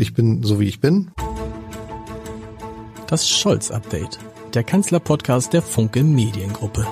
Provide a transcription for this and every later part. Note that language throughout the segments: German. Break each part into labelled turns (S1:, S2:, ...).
S1: Ich bin so wie ich bin.
S2: Das Scholz-Update, der Kanzler-Podcast der Funke Mediengruppe.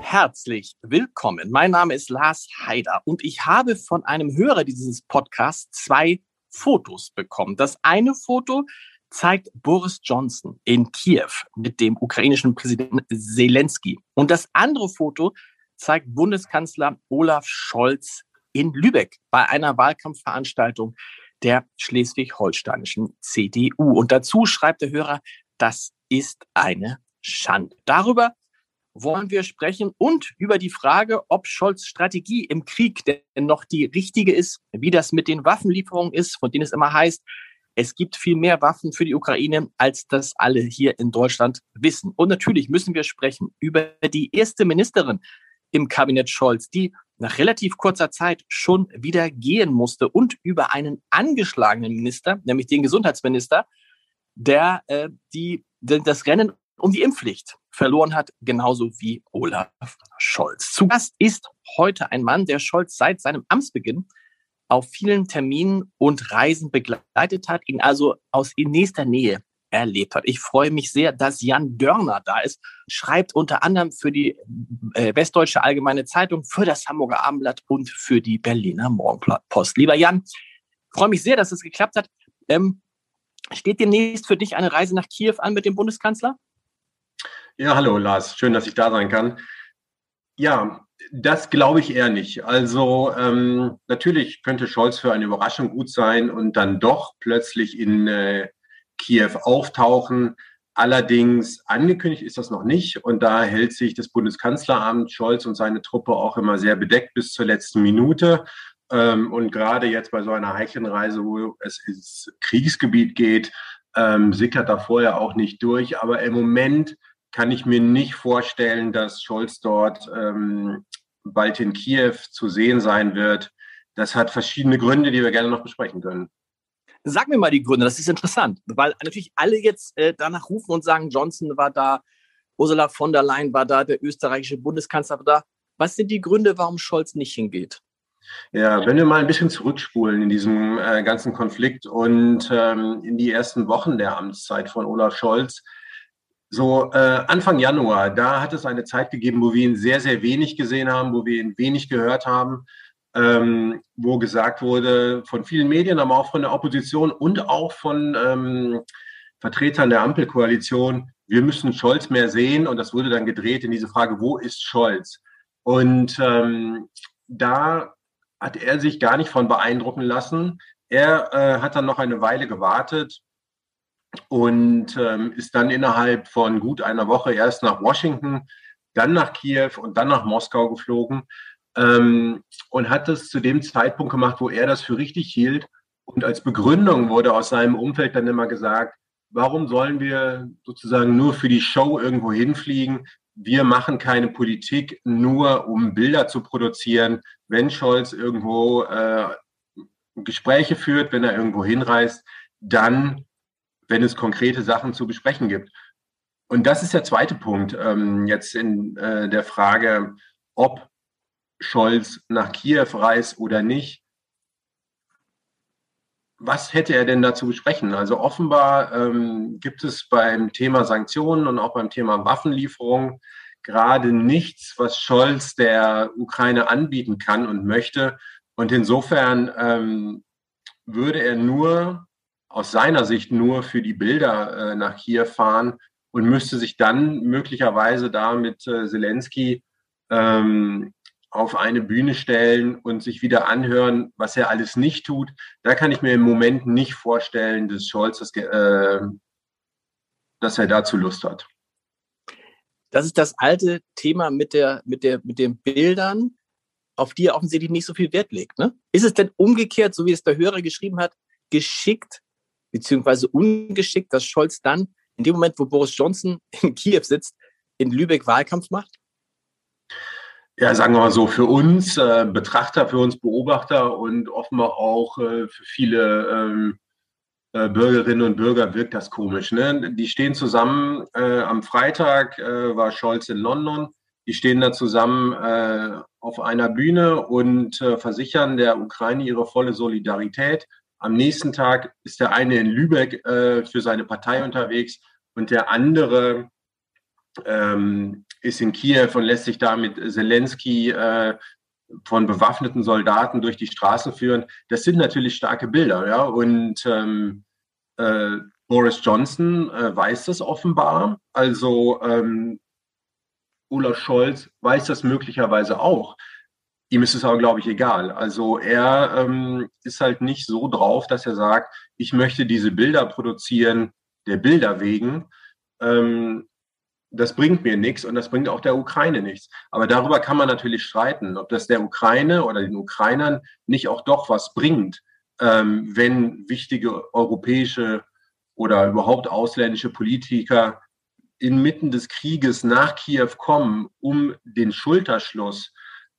S3: Herzlich willkommen. Mein Name ist Lars Haider und ich habe von einem Hörer dieses Podcasts zwei Fotos bekommen. Das eine Foto zeigt Boris Johnson in Kiew mit dem ukrainischen Präsidenten Zelensky. Und das andere Foto zeigt Bundeskanzler Olaf Scholz in Lübeck bei einer Wahlkampfveranstaltung der schleswig-holsteinischen CDU. Und dazu schreibt der Hörer, das ist eine Schande. Darüber wollen wir sprechen und über die Frage, ob Scholz Strategie im Krieg denn noch die richtige ist, wie das mit den Waffenlieferungen ist, von denen es immer heißt, es gibt viel mehr Waffen für die Ukraine, als das alle hier in Deutschland wissen. Und natürlich müssen wir sprechen über die erste Ministerin im Kabinett Scholz, die nach relativ kurzer Zeit schon wieder gehen musste und über einen angeschlagenen Minister, nämlich den Gesundheitsminister, der äh, die, das Rennen um die Impfpflicht verloren hat, genauso wie Olaf Scholz. Zu Gast ist heute ein Mann, der Scholz seit seinem Amtsbeginn auf vielen Terminen und Reisen begleitet hat, ihn also aus nächster Nähe erlebt hat. Ich freue mich sehr, dass Jan Dörner da ist, schreibt unter anderem für die äh, Westdeutsche Allgemeine Zeitung, für das Hamburger Abendblatt und für die Berliner Morgenpost. Lieber Jan, freue mich sehr, dass es geklappt hat. Ähm, steht demnächst für dich eine Reise nach Kiew an mit dem Bundeskanzler?
S4: Ja, hallo Lars, schön, dass ich da sein kann. Ja, das glaube ich eher nicht. Also ähm, natürlich könnte Scholz für eine Überraschung gut sein und dann doch plötzlich in äh, Kiew auftauchen. Allerdings angekündigt ist das noch nicht und da hält sich das Bundeskanzleramt Scholz und seine Truppe auch immer sehr bedeckt bis zur letzten Minute. Ähm, und gerade jetzt bei so einer heiklen Reise, wo es ins Kriegsgebiet geht, ähm, sickert da vorher auch nicht durch. Aber im Moment kann ich mir nicht vorstellen, dass Scholz dort ähm, bald in Kiew zu sehen sein wird. Das hat verschiedene Gründe, die wir gerne noch besprechen können.
S3: Sag mir mal die Gründe, das ist interessant, weil natürlich alle jetzt äh, danach rufen und sagen, Johnson war da, Ursula von der Leyen war da, der österreichische Bundeskanzler war da. Was sind die Gründe, warum Scholz nicht hingeht?
S4: Ja, wenn wir mal ein bisschen zurückspulen in diesem äh, ganzen Konflikt und ähm, in die ersten Wochen der Amtszeit von Olaf Scholz, so äh, Anfang Januar, da hat es eine Zeit gegeben, wo wir ihn sehr, sehr wenig gesehen haben, wo wir ihn wenig gehört haben ähm, wo gesagt wurde von vielen Medien, aber auch von der Opposition und auch von ähm, Vertretern der Ampelkoalition, wir müssen Scholz mehr sehen. Und das wurde dann gedreht in diese Frage, wo ist Scholz? Und ähm, da hat er sich gar nicht von beeindrucken lassen. Er äh, hat dann noch eine Weile gewartet und ähm, ist dann innerhalb von gut einer Woche erst nach Washington, dann nach Kiew und dann nach Moskau geflogen ähm, und hat das zu dem Zeitpunkt gemacht, wo er das für richtig hielt. Und als Begründung wurde aus seinem Umfeld dann immer gesagt, warum sollen wir sozusagen nur für die Show irgendwo hinfliegen? Wir machen keine Politik nur, um Bilder zu produzieren. Wenn Scholz irgendwo äh, Gespräche führt, wenn er irgendwo hinreist, dann, wenn es konkrete Sachen zu besprechen gibt. Und das ist der zweite Punkt ähm, jetzt in äh, der Frage, ob Scholz nach Kiew reist oder nicht. Was hätte er denn dazu besprechen? Also offenbar ähm, gibt es beim Thema Sanktionen und auch beim Thema Waffenlieferung gerade nichts, was Scholz der Ukraine anbieten kann und möchte. Und insofern ähm, würde er nur aus seiner Sicht nur für die Bilder äh, nach Kiew fahren und müsste sich dann möglicherweise da mit äh, Zelensky ähm, auf eine Bühne stellen und sich wieder anhören, was er alles nicht tut. Da kann ich mir im Moment nicht vorstellen, dass Scholz, das, äh, dass er dazu Lust hat.
S3: Das ist das alte Thema mit, der, mit, der, mit den Bildern, auf die er offensichtlich nicht so viel Wert legt. Ne? Ist es denn umgekehrt, so wie es der Hörer geschrieben hat, geschickt beziehungsweise ungeschickt, dass Scholz dann in dem Moment, wo Boris Johnson in Kiew sitzt, in Lübeck Wahlkampf macht?
S4: Ja, sagen wir mal so, für uns äh, Betrachter, für uns Beobachter und offenbar auch äh, für viele ähm, äh, Bürgerinnen und Bürger wirkt das komisch. Ne? Die stehen zusammen. Äh, am Freitag äh, war Scholz in London. Die stehen da zusammen äh, auf einer Bühne und versichern der Ukraine ihre volle Solidarität. Am nächsten Tag ist der eine in Lübeck für seine Partei unterwegs und der andere ähm, ist in Kiew und lässt sich da mit Zelensky äh, von bewaffneten Soldaten durch die Straßen führen. Das sind natürlich starke Bilder, ja. Und ähm, äh, Boris Johnson äh, weiß das offenbar. Also ähm, Olaf Scholz weiß das möglicherweise auch. Ihm ist es aber, glaube ich, egal. Also er ähm, ist halt nicht so drauf, dass er sagt, ich möchte diese Bilder produzieren der Bilder wegen. Ähm, das bringt mir nichts und das bringt auch der Ukraine nichts. Aber darüber kann man natürlich streiten, ob das der Ukraine oder den Ukrainern nicht auch doch was bringt, ähm, wenn wichtige europäische oder überhaupt ausländische Politiker inmitten des Krieges nach Kiew kommen, um den Schulterschluss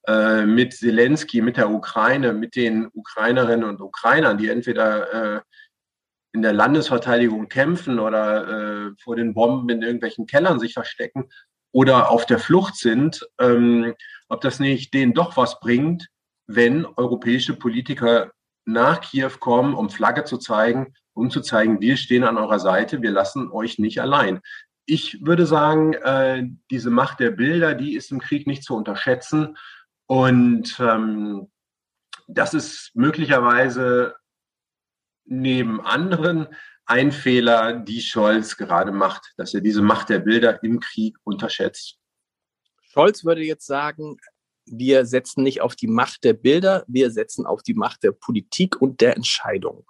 S4: äh, mit Zelensky, mit der Ukraine, mit den Ukrainerinnen und Ukrainern, die entweder äh, in der Landesverteidigung kämpfen oder äh, vor den Bomben in irgendwelchen Kellern sich verstecken oder auf der Flucht sind, ähm, ob das nicht denen doch was bringt, wenn europäische Politiker nach Kiew kommen, um Flagge zu zeigen, um zu zeigen, wir stehen an eurer Seite, wir lassen euch nicht allein. Ich würde sagen, äh, diese Macht der Bilder, die ist im Krieg nicht zu unterschätzen. Und ähm, das ist möglicherweise neben anderen ein Fehler, die Scholz gerade macht, dass er diese Macht der Bilder im Krieg unterschätzt.
S3: Scholz würde jetzt sagen, wir setzen nicht auf die Macht der Bilder, wir setzen auf die Macht der Politik und der Entscheidung.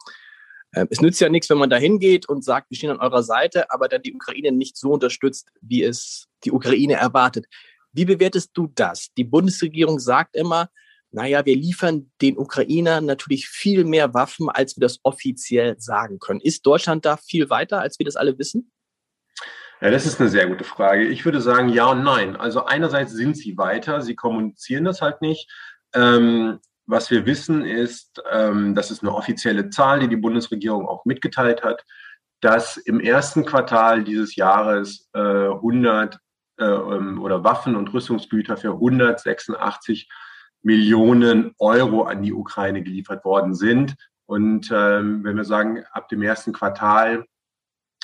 S3: Ähm, es nützt ja nichts, wenn man da hingeht und sagt, wir stehen an eurer Seite, aber dann die Ukraine nicht so unterstützt, wie es die Ukraine erwartet. Wie bewertest du das? Die Bundesregierung sagt immer, naja, wir liefern den Ukrainern natürlich viel mehr Waffen, als wir das offiziell sagen können. Ist Deutschland da viel weiter, als wir das alle wissen?
S4: Ja, das ist eine sehr gute Frage. Ich würde sagen ja und nein. Also einerseits sind sie weiter, sie kommunizieren das halt nicht. Ähm, was wir wissen ist, ähm, das ist eine offizielle Zahl, die die Bundesregierung auch mitgeteilt hat, dass im ersten Quartal dieses Jahres äh, 100 äh, ähm, oder Waffen und Rüstungsgüter für 186 Millionen Euro an die Ukraine geliefert worden sind. Und ähm, wenn wir sagen, ab dem ersten Quartal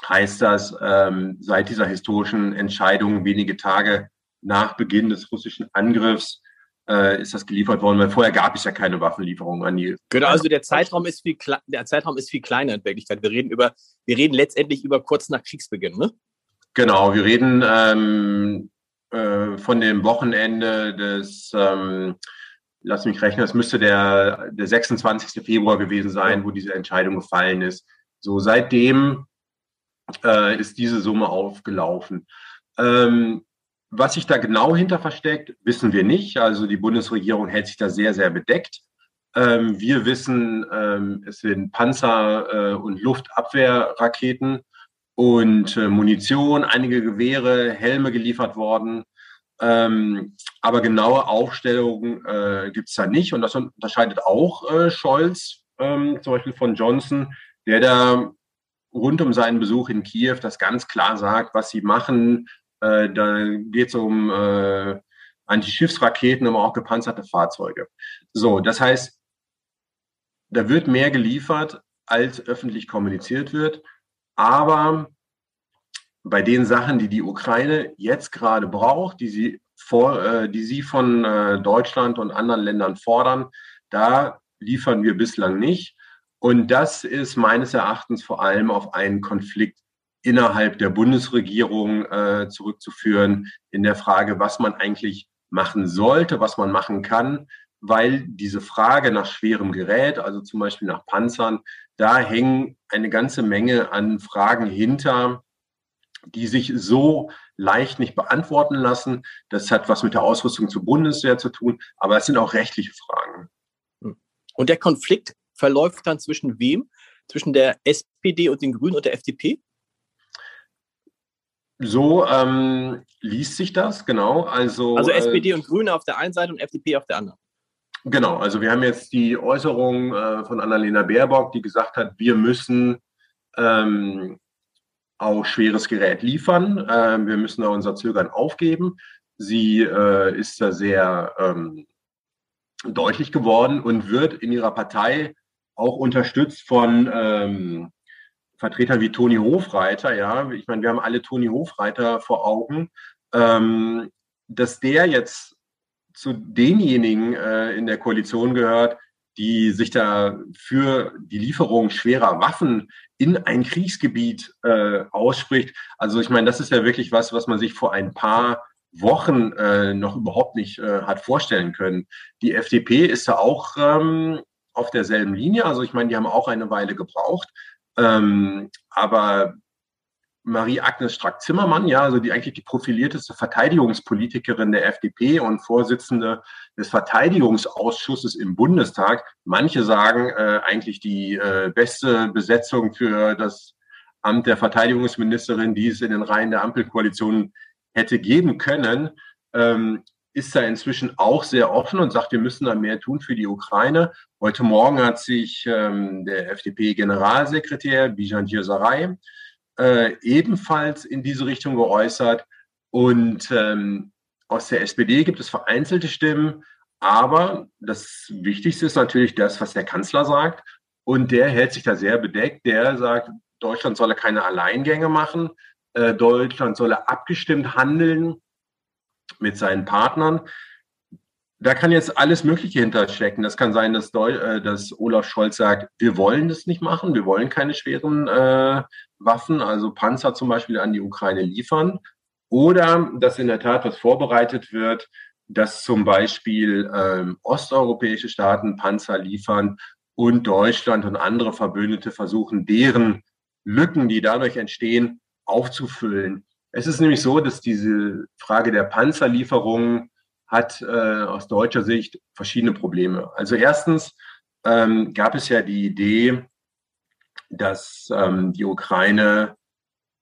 S4: heißt das, ähm, seit dieser historischen Entscheidung wenige Tage nach Beginn des russischen Angriffs äh, ist das geliefert worden, weil vorher gab es ja keine Waffenlieferungen an die.
S3: Genau, also der Zeitraum ist viel der Zeitraum ist viel kleiner in Wirklichkeit. Wir reden über, wir reden letztendlich über kurz nach Kriegsbeginn, ne?
S4: Genau, wir reden ähm, äh, von dem Wochenende des, ähm, lass mich rechnen, das müsste der, der 26. Februar gewesen sein, wo diese Entscheidung gefallen ist. So seitdem äh, ist diese Summe aufgelaufen. Ähm, was sich da genau hinter versteckt, wissen wir nicht. Also die Bundesregierung hält sich da sehr, sehr bedeckt. Ähm, wir wissen, ähm, es sind Panzer äh, und Luftabwehrraketen und äh, Munition, einige Gewehre, Helme geliefert worden. Ähm, aber genaue Aufstellungen äh, gibt es da nicht. Und das unterscheidet auch äh, Scholz ähm, zum Beispiel von Johnson, der da rund um seinen Besuch in Kiew das ganz klar sagt, was sie machen. Äh, da geht es um äh, Antischiffsraketen, aber auch gepanzerte Fahrzeuge. So, das heißt, da wird mehr geliefert, als öffentlich kommuniziert wird. Aber bei den Sachen, die die Ukraine jetzt gerade braucht, die sie, vor, äh, die sie von äh, Deutschland und anderen Ländern fordern, da liefern wir bislang nicht. Und das ist meines Erachtens vor allem auf einen Konflikt innerhalb der Bundesregierung äh, zurückzuführen in der Frage, was man eigentlich machen sollte, was man machen kann, weil diese Frage nach schwerem Gerät, also zum Beispiel nach Panzern, da hängen eine ganze Menge an Fragen hinter, die sich so leicht nicht beantworten lassen. Das hat was mit der Ausrüstung zur Bundeswehr zu tun, aber es sind auch rechtliche Fragen.
S3: Und der Konflikt verläuft dann zwischen wem? Zwischen der SPD und den Grünen und der FDP?
S4: So ähm, liest sich das, genau. Also,
S3: also SPD äh, und Grüne auf der einen Seite und FDP auf der anderen.
S4: Genau, also wir haben jetzt die Äußerung äh, von Annalena Baerbock, die gesagt hat, wir müssen ähm, auch schweres Gerät liefern, äh, wir müssen da unser Zögern aufgeben. Sie äh, ist da sehr ähm, deutlich geworden und wird in ihrer Partei auch unterstützt von ähm, Vertretern wie Toni Hofreiter. Ja, ich meine, wir haben alle Toni Hofreiter vor Augen, ähm, dass der jetzt zu denjenigen äh, in der Koalition gehört, die sich da für die Lieferung schwerer Waffen in ein Kriegsgebiet äh, ausspricht. Also ich meine, das ist ja wirklich was, was man sich vor ein paar Wochen äh, noch überhaupt nicht äh, hat vorstellen können. Die FDP ist da auch ähm, auf derselben Linie. Also ich meine, die haben auch eine Weile gebraucht. Ähm, aber Marie-Agnes Strack-Zimmermann, ja, also die eigentlich die profilierteste Verteidigungspolitikerin der FDP und Vorsitzende des Verteidigungsausschusses im Bundestag. Manche sagen äh, eigentlich die äh, beste Besetzung für das Amt der Verteidigungsministerin, die es in den Reihen der Ampelkoalition hätte geben können, ähm, ist da inzwischen auch sehr offen und sagt, wir müssen da mehr tun für die Ukraine. Heute Morgen hat sich ähm, der FDP-Generalsekretär Bijan Diosaray äh, ebenfalls in diese Richtung geäußert. Und ähm, aus der SPD gibt es vereinzelte Stimmen, aber das Wichtigste ist natürlich das, was der Kanzler sagt. Und der hält sich da sehr bedeckt. Der sagt, Deutschland solle keine Alleingänge machen. Äh, Deutschland solle abgestimmt handeln mit seinen Partnern. Da kann jetzt alles Mögliche hinterstecken. Das kann sein, dass, Deu äh, dass Olaf Scholz sagt, wir wollen das nicht machen, wir wollen keine schweren äh, Waffen, also Panzer zum Beispiel an die Ukraine liefern. Oder dass in der Tat was vorbereitet wird, dass zum Beispiel ähm, osteuropäische Staaten Panzer liefern und Deutschland und andere Verbündete versuchen, deren Lücken, die dadurch entstehen, aufzufüllen. Es ist nämlich so, dass diese Frage der Panzerlieferungen hat äh, aus deutscher Sicht verschiedene Probleme. Also erstens ähm, gab es ja die Idee, dass ähm, die Ukraine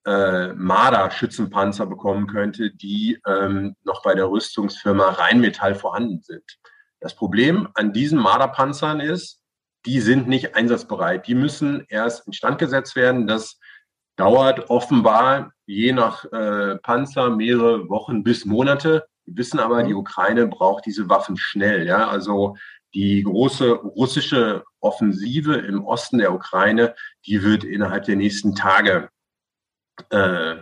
S4: äh, Marder-Schützenpanzer bekommen könnte, die ähm, noch bei der Rüstungsfirma Rheinmetall vorhanden sind. Das Problem an diesen Marder-Panzern ist, die sind nicht einsatzbereit. Die müssen erst instand gesetzt werden. Das dauert offenbar je nach äh, Panzer mehrere Wochen bis Monate. Wir wissen aber, die mhm. Ukraine braucht diese Waffen schnell. Ja? Also die große russische Offensive im Osten der Ukraine, die wird innerhalb der nächsten Tage äh,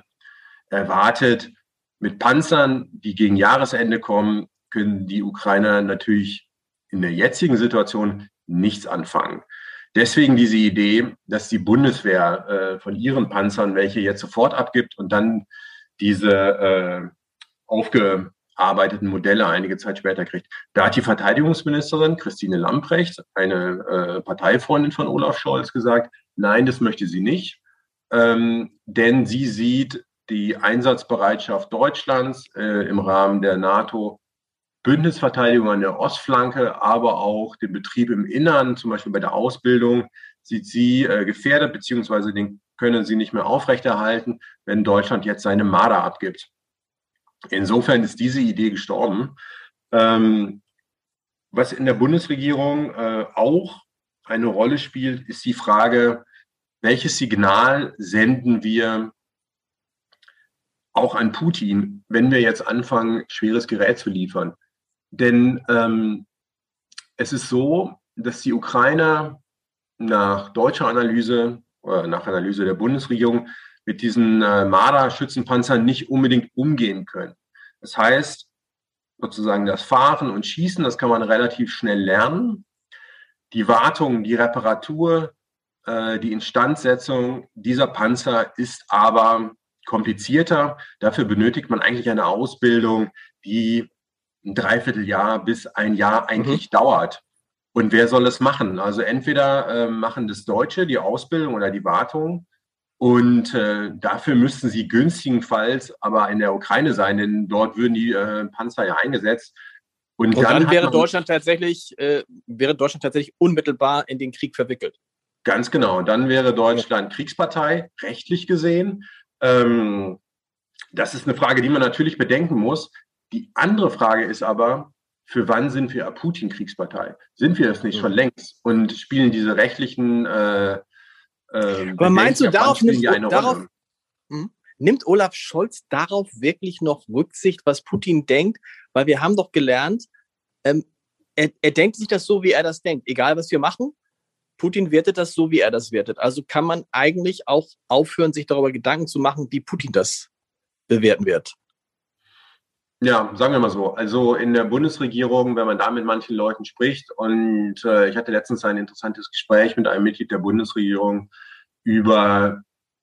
S4: erwartet. Mit Panzern, die gegen Jahresende kommen, können die Ukrainer natürlich in der jetzigen Situation nichts anfangen. Deswegen diese Idee, dass die Bundeswehr äh, von ihren Panzern welche jetzt sofort abgibt und dann diese äh, aufgearbeiteten Modelle einige Zeit später kriegt. Da hat die Verteidigungsministerin Christine Lamprecht, eine äh, Parteifreundin von Olaf Scholz, gesagt, nein, das möchte sie nicht, ähm, denn sie sieht die Einsatzbereitschaft Deutschlands äh, im Rahmen der NATO Bündnisverteidigung an der Ostflanke, aber auch den Betrieb im Innern, zum Beispiel bei der Ausbildung, sieht sie äh, gefährdet, beziehungsweise den können sie nicht mehr aufrechterhalten, wenn Deutschland jetzt seine Marder abgibt. Insofern ist diese Idee gestorben. Ähm, was in der Bundesregierung äh, auch eine Rolle spielt, ist die Frage, welches Signal senden wir auch an Putin, wenn wir jetzt anfangen, schweres Gerät zu liefern. Denn ähm, es ist so, dass die Ukrainer nach deutscher Analyse oder nach Analyse der Bundesregierung mit diesen äh, Marder-Schützenpanzern nicht unbedingt umgehen können. Das heißt, sozusagen das Fahren und Schießen, das kann man relativ schnell lernen. Die Wartung, die Reparatur, äh, die Instandsetzung dieser Panzer ist aber komplizierter. Dafür benötigt man eigentlich eine Ausbildung, die ein Dreivierteljahr bis ein Jahr eigentlich mhm. dauert. Und wer soll es machen? Also entweder äh, machen das Deutsche die Ausbildung oder die Wartung. Und äh, dafür müssten sie günstigenfalls aber in der Ukraine sein, denn dort würden die äh, Panzer ja eingesetzt.
S3: Und, Und dann, dann wäre Deutschland tatsächlich, äh, wäre Deutschland tatsächlich unmittelbar in den Krieg verwickelt.
S4: Ganz genau. Dann wäre Deutschland Kriegspartei, rechtlich gesehen. Ähm, das ist eine Frage, die man natürlich bedenken muss. Die andere Frage ist aber, für wann sind wir Putin-Kriegspartei? Sind wir es nicht schon längst? Und spielen diese rechtlichen. Äh,
S3: äh, aber meinst du, darauf, nimmt, darauf, hm? Nimmt Olaf Scholz darauf wirklich noch Rücksicht, was Putin denkt? Weil wir haben doch gelernt, ähm, er, er denkt sich das so, wie er das denkt. Egal, was wir machen, Putin wertet das so, wie er das wertet. Also kann man eigentlich auch aufhören, sich darüber Gedanken zu machen, wie Putin das bewerten wird.
S4: Ja, sagen wir mal so. Also in der Bundesregierung, wenn man da mit manchen Leuten spricht, und äh, ich hatte letztens ein interessantes Gespräch mit einem Mitglied der Bundesregierung über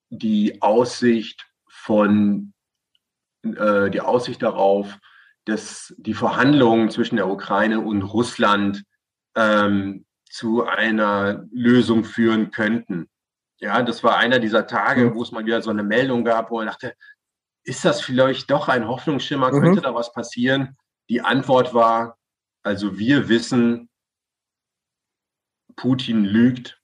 S4: die Aussicht von äh, die Aussicht darauf, dass die Verhandlungen zwischen der Ukraine und Russland ähm, zu einer Lösung führen könnten. Ja, das war einer dieser Tage, mhm. wo es mal wieder so eine Meldung gab, wo man dachte, ist das vielleicht doch ein Hoffnungsschimmer? Mhm. Könnte da was passieren? Die Antwort war, also wir wissen, Putin lügt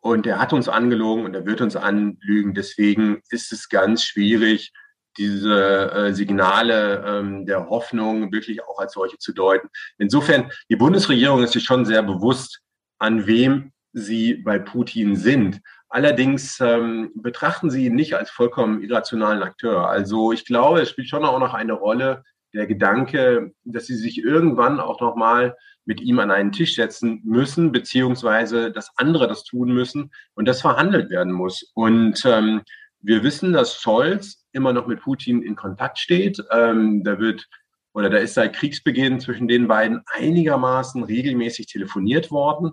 S4: und er hat uns angelogen und er wird uns anlügen. Deswegen ist es ganz schwierig, diese äh, Signale ähm, der Hoffnung wirklich auch als solche zu deuten. Insofern, die Bundesregierung ist sich schon sehr bewusst, an wem sie bei Putin sind. Allerdings ähm, betrachten sie ihn nicht als vollkommen irrationalen Akteur. Also ich glaube, es spielt schon auch noch eine Rolle der Gedanke, dass sie sich irgendwann auch nochmal mit ihm an einen Tisch setzen müssen, beziehungsweise dass andere das tun müssen und das verhandelt werden muss. Und ähm, wir wissen, dass Scholz immer noch mit Putin in Kontakt steht. Ähm, da wird oder da ist seit Kriegsbeginn zwischen den beiden einigermaßen regelmäßig telefoniert worden.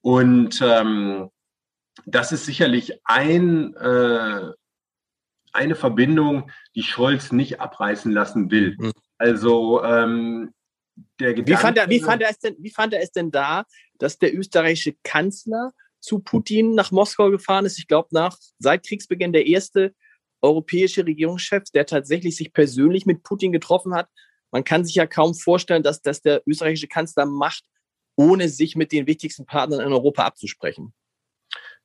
S4: Und ähm, das ist sicherlich ein, äh, eine Verbindung, die Scholz nicht abreißen lassen will. Mhm. Also ähm,
S3: der Gedanke, wie, fand er, wie, fand er es denn, wie fand er es denn da, dass der österreichische Kanzler zu Putin nach Moskau gefahren ist? Ich glaube, nach seit Kriegsbeginn der erste europäische Regierungschef, der tatsächlich sich persönlich mit Putin getroffen hat. Man kann sich ja kaum vorstellen, dass das der österreichische Kanzler macht, ohne sich mit den wichtigsten Partnern in Europa abzusprechen.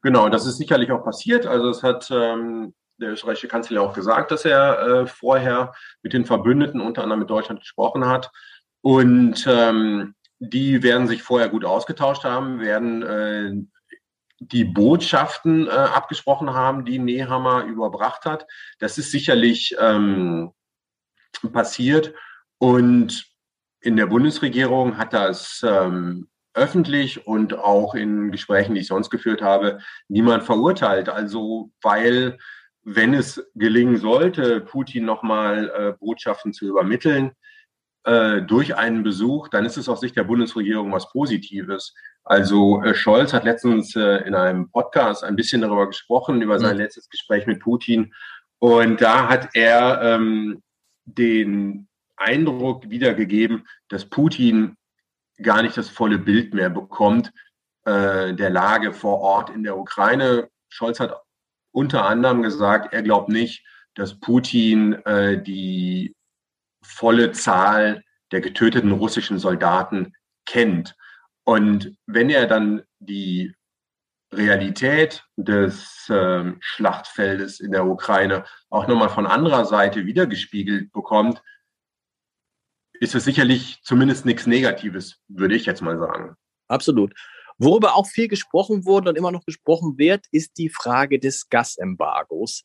S4: Genau, das ist sicherlich auch passiert. Also es hat ähm, der österreichische Kanzler auch gesagt, dass er äh, vorher mit den Verbündeten, unter anderem mit Deutschland, gesprochen hat. Und ähm, die werden sich vorher gut ausgetauscht haben, werden äh, die Botschaften äh, abgesprochen haben, die Nehammer überbracht hat. Das ist sicherlich ähm, passiert. Und in der Bundesregierung hat das ähm, öffentlich und auch in Gesprächen, die ich sonst geführt habe, niemand verurteilt. Also weil, wenn es gelingen sollte, Putin nochmal äh, Botschaften zu übermitteln, äh, durch einen Besuch, dann ist es aus Sicht der Bundesregierung was Positives. Also äh, Scholz hat letztens äh, in einem Podcast ein bisschen darüber gesprochen, über sein mhm. letztes Gespräch mit Putin. Und da hat er ähm, den Eindruck wiedergegeben, dass Putin gar nicht das volle Bild mehr bekommt äh, der Lage vor Ort in der Ukraine. Scholz hat unter anderem gesagt, er glaubt nicht, dass Putin äh, die volle Zahl der getöteten russischen Soldaten kennt. Und wenn er dann die Realität des äh, Schlachtfeldes in der Ukraine auch nochmal von anderer Seite wiedergespiegelt bekommt, ist es sicherlich zumindest nichts Negatives, würde ich jetzt mal sagen.
S3: Absolut. Worüber auch viel gesprochen wurde und immer noch gesprochen wird, ist die Frage des Gasembargos.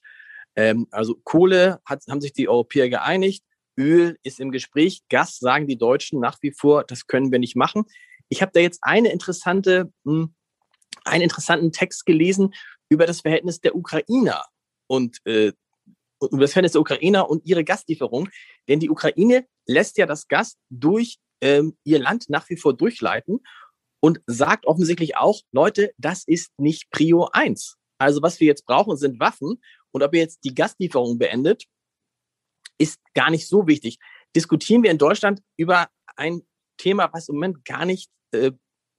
S3: Ähm, also Kohle hat, haben sich die Europäer geeinigt, Öl ist im Gespräch, Gas sagen die Deutschen nach wie vor, das können wir nicht machen. Ich habe da jetzt eine interessante, hm, einen interessanten Text gelesen über das Verhältnis der Ukrainer und äh, über das Verhältnis der Ukrainer und ihre Gaslieferung. Denn die Ukraine lässt ja das Gas durch ähm, ihr Land nach wie vor durchleiten und sagt offensichtlich auch, Leute, das ist nicht Prio 1. Also was wir jetzt brauchen, sind Waffen. Und ob ihr jetzt die Gaslieferung beendet, ist gar nicht so wichtig. Diskutieren wir in Deutschland über ein Thema, was im Moment gar nicht äh,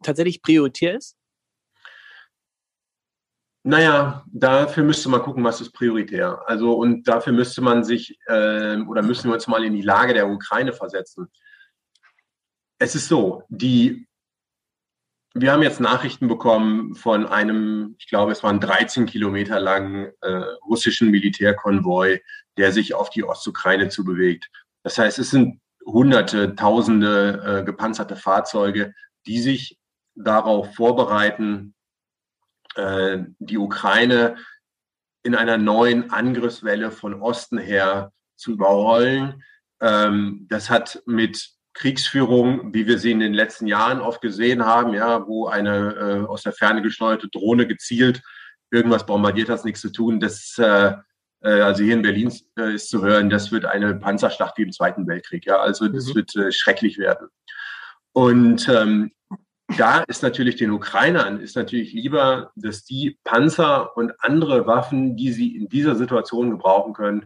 S3: tatsächlich prioritär ist?
S4: Naja, dafür müsste man gucken, was ist prioritär. Also und dafür müsste man sich äh, oder müssen wir uns mal in die Lage der Ukraine versetzen. Es ist so, die wir haben jetzt Nachrichten bekommen von einem, ich glaube, es waren 13 Kilometer langen äh, russischen Militärkonvoi, der sich auf die Ostukraine zubewegt. Das heißt, es sind hunderte, tausende äh, gepanzerte Fahrzeuge, die sich darauf vorbereiten, äh, die Ukraine in einer neuen Angriffswelle von Osten her zu überrollen. Ähm, das hat mit Kriegsführung, wie wir sie in den letzten Jahren oft gesehen haben, ja, wo eine äh, aus der Ferne gesteuerte Drohne gezielt irgendwas bombardiert hat, nichts zu tun. Das, äh, äh, also hier in Berlin äh, ist zu hören, das wird eine Panzerschlacht wie im Zweiten Weltkrieg. Ja, also das mhm. wird äh, schrecklich werden. Und ähm, da ist natürlich den Ukrainern ist natürlich lieber, dass die Panzer und andere Waffen, die sie in dieser Situation gebrauchen können,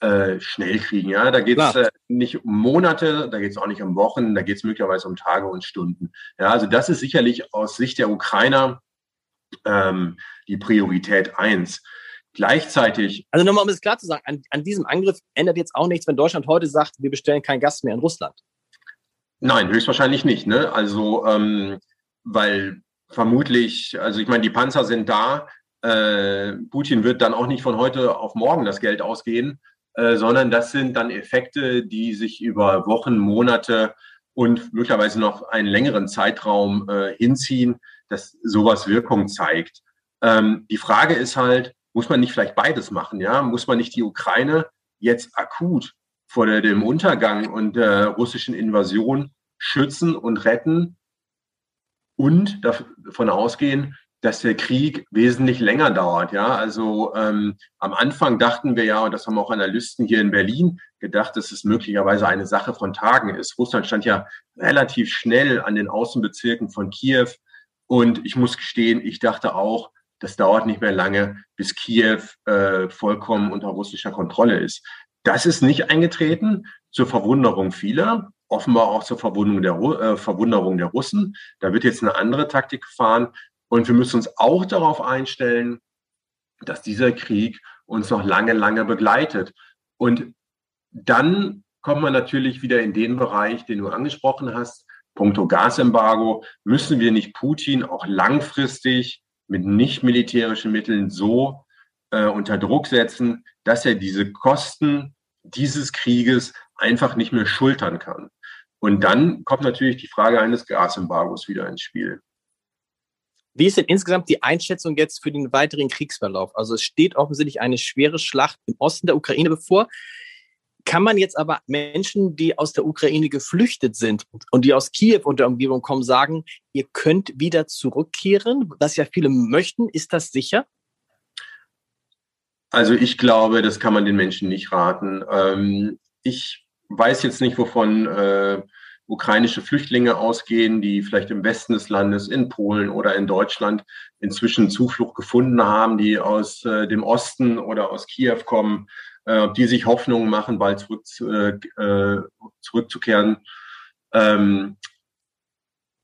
S4: äh, schnell kriegen. Ja, da geht es äh, nicht um Monate, da geht es auch nicht um Wochen, da geht es möglicherweise um Tage und Stunden. Ja, also das ist sicherlich aus Sicht der Ukrainer ähm, die Priorität eins. Gleichzeitig.
S3: Also nochmal, um es klar zu sagen, an, an diesem Angriff ändert jetzt auch nichts, wenn Deutschland heute sagt, wir bestellen kein Gas mehr in Russland.
S4: Nein, höchstwahrscheinlich nicht. Ne? Also, ähm, weil vermutlich, also ich meine, die Panzer sind da. Äh, Putin wird dann auch nicht von heute auf morgen das Geld ausgehen. Äh, sondern das sind dann Effekte, die sich über Wochen, Monate und möglicherweise noch einen längeren Zeitraum äh, hinziehen, dass sowas Wirkung zeigt. Ähm, die Frage ist halt, muss man nicht vielleicht beides machen? Ja, muss man nicht die Ukraine jetzt akut vor der, dem Untergang und der russischen Invasion schützen und retten und davon ausgehen, dass der Krieg wesentlich länger dauert. Ja, also ähm, am Anfang dachten wir ja, und das haben auch Analysten hier in Berlin gedacht, dass es möglicherweise eine Sache von Tagen ist. Russland stand ja relativ schnell an den Außenbezirken von Kiew. Und ich muss gestehen, ich dachte auch, das dauert nicht mehr lange, bis Kiew äh, vollkommen unter russischer Kontrolle ist. Das ist nicht eingetreten, zur Verwunderung vieler, offenbar auch zur Verwunderung der, äh, Verwunderung der Russen. Da wird jetzt eine andere Taktik gefahren. Und wir müssen uns auch darauf einstellen, dass dieser Krieg uns noch lange, lange begleitet. Und dann kommt man natürlich wieder in den Bereich, den du angesprochen hast. Punkto Gasembargo müssen wir nicht Putin auch langfristig mit nicht militärischen Mitteln so äh, unter Druck setzen, dass er diese Kosten dieses Krieges einfach nicht mehr schultern kann. Und dann kommt natürlich die Frage eines Gasembargos wieder ins Spiel.
S3: Wie ist denn insgesamt die Einschätzung jetzt für den weiteren Kriegsverlauf? Also es steht offensichtlich eine schwere Schlacht im Osten der Ukraine bevor. Kann man jetzt aber Menschen, die aus der Ukraine geflüchtet sind und die aus Kiew und der Umgebung kommen, sagen, ihr könnt wieder zurückkehren, was ja viele möchten, ist das sicher?
S4: Also ich glaube, das kann man den Menschen nicht raten. Ähm, ich weiß jetzt nicht, wovon äh, ukrainische Flüchtlinge ausgehen, die vielleicht im Westen des Landes, in Polen oder in Deutschland inzwischen Zuflucht gefunden haben, die aus äh, dem Osten oder aus Kiew kommen, äh, die sich Hoffnungen machen, bald zurück, äh, zurückzukehren. Ähm,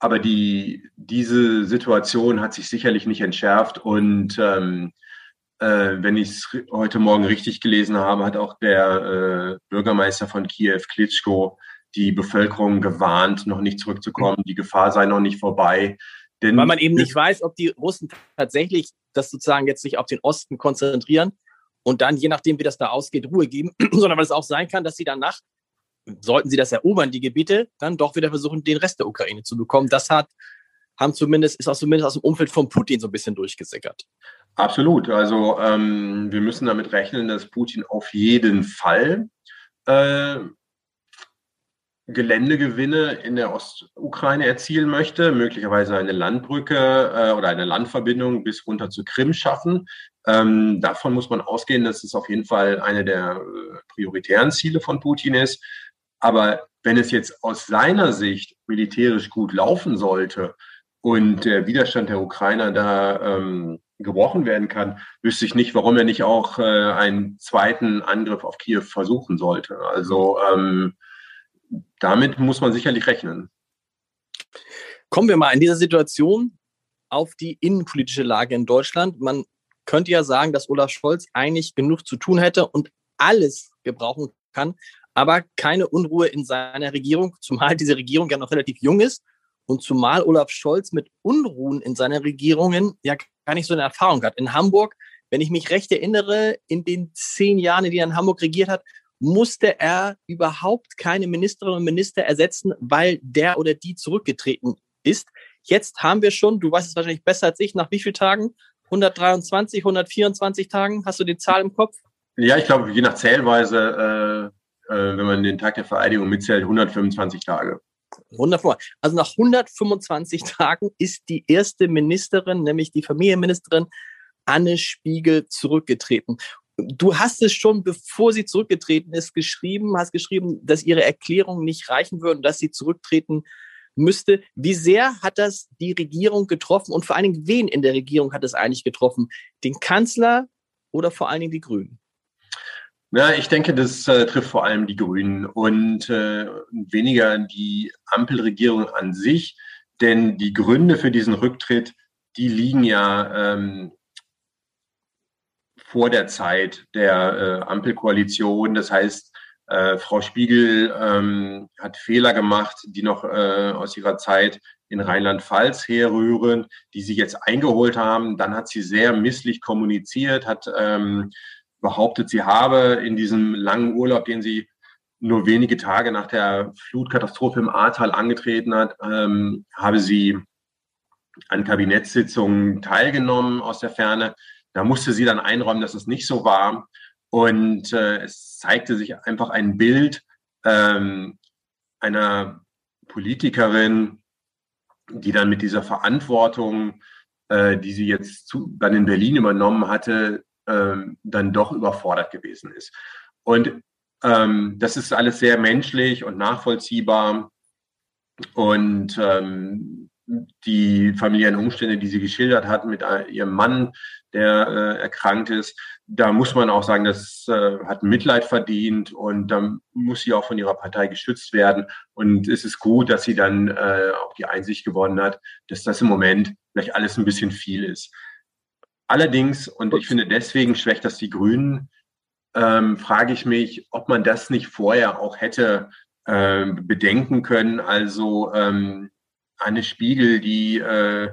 S4: aber die, diese Situation hat sich sicherlich nicht entschärft und ähm, äh, wenn ich es heute Morgen richtig gelesen habe, hat auch der äh, Bürgermeister von Kiew, Klitschko, die Bevölkerung gewarnt, noch nicht zurückzukommen. Die Gefahr sei noch nicht vorbei.
S3: Denn Weil man eben nicht weiß, ob die Russen tatsächlich das sozusagen jetzt sich auf den Osten konzentrieren und dann, je nachdem, wie das da ausgeht, Ruhe geben, sondern weil es auch sein kann, dass sie danach, sollten sie das erobern, die Gebiete, dann doch wieder versuchen, den Rest der Ukraine zu bekommen. Das hat, haben zumindest, ist auch zumindest aus dem Umfeld von Putin so ein bisschen durchgesickert.
S4: Absolut. Also ähm, wir müssen damit rechnen, dass Putin auf jeden Fall äh, Geländegewinne in der Ostukraine erzielen möchte, möglicherweise eine Landbrücke äh, oder eine Landverbindung bis runter zur Krim schaffen. Ähm, davon muss man ausgehen, dass es auf jeden Fall eine der äh, prioritären Ziele von Putin ist. Aber wenn es jetzt aus seiner Sicht militärisch gut laufen sollte und der Widerstand der Ukrainer da ähm, gebrochen werden kann, wüsste ich nicht, warum er nicht auch äh, einen zweiten Angriff auf Kiew versuchen sollte. Also ähm, damit muss man sicherlich rechnen.
S3: Kommen wir mal in dieser Situation auf die innenpolitische Lage in Deutschland. Man könnte ja sagen, dass Olaf Scholz eigentlich genug zu tun hätte und alles gebrauchen kann, aber keine Unruhe in seiner Regierung, zumal diese Regierung ja noch relativ jung ist und zumal Olaf Scholz mit Unruhen in seiner Regierungen ja gar nicht so eine Erfahrung hat. In Hamburg, wenn ich mich recht erinnere, in den zehn Jahren, in denen er in Hamburg regiert hat, musste er überhaupt keine Ministerinnen und Minister ersetzen, weil der oder die zurückgetreten ist. Jetzt haben wir schon, du weißt es wahrscheinlich besser als ich, nach wie vielen Tagen? 123, 124 Tagen? Hast du die Zahl im Kopf?
S4: Ja, ich glaube, je nach Zählweise, äh, äh, wenn man den Tag der Vereidigung mitzählt, 125 Tage.
S3: Wundervoll. Also nach 125 Tagen ist die erste Ministerin, nämlich die Familienministerin Anne Spiegel, zurückgetreten. Du hast es schon, bevor sie zurückgetreten ist, geschrieben, hast geschrieben, dass ihre Erklärungen nicht reichen würden, dass sie zurücktreten müsste. Wie sehr hat das die Regierung getroffen und vor allen Dingen wen in der Regierung hat es eigentlich getroffen? Den Kanzler oder vor allen Dingen die Grünen?
S4: Ja, ich denke, das äh, trifft vor allem die Grünen und äh, weniger die Ampelregierung an sich, denn die Gründe für diesen Rücktritt, die liegen ja ähm, vor der Zeit der äh, Ampelkoalition. Das heißt, äh, Frau Spiegel ähm, hat Fehler gemacht, die noch äh, aus ihrer Zeit in Rheinland-Pfalz herrühren, die sie jetzt eingeholt haben. Dann hat sie sehr misslich kommuniziert, hat ähm, behauptet, sie habe in diesem langen Urlaub, den sie nur wenige Tage nach der Flutkatastrophe im Ahrtal angetreten hat, ähm, habe sie an Kabinettssitzungen teilgenommen aus der Ferne. Da musste sie dann einräumen, dass es nicht so war. Und äh, es zeigte sich einfach ein Bild ähm, einer Politikerin, die dann mit dieser Verantwortung, äh, die sie jetzt zu, dann in Berlin übernommen hatte, ähm, dann doch überfordert gewesen ist. Und ähm, das ist alles sehr menschlich und nachvollziehbar. Und ähm, die familiären Umstände, die sie geschildert hat mit äh, ihrem Mann, der äh, erkrankt ist, da muss man auch sagen, das äh, hat Mitleid verdient und da muss sie auch von ihrer Partei geschützt werden. Und es ist gut, dass sie dann äh, auch die Einsicht gewonnen hat, dass das im Moment vielleicht alles ein bisschen viel ist. Allerdings, und ich finde deswegen schwächt das die Grünen, ähm, frage ich mich, ob man das nicht vorher auch hätte äh, bedenken können. Also ähm, eine Spiegel, die äh,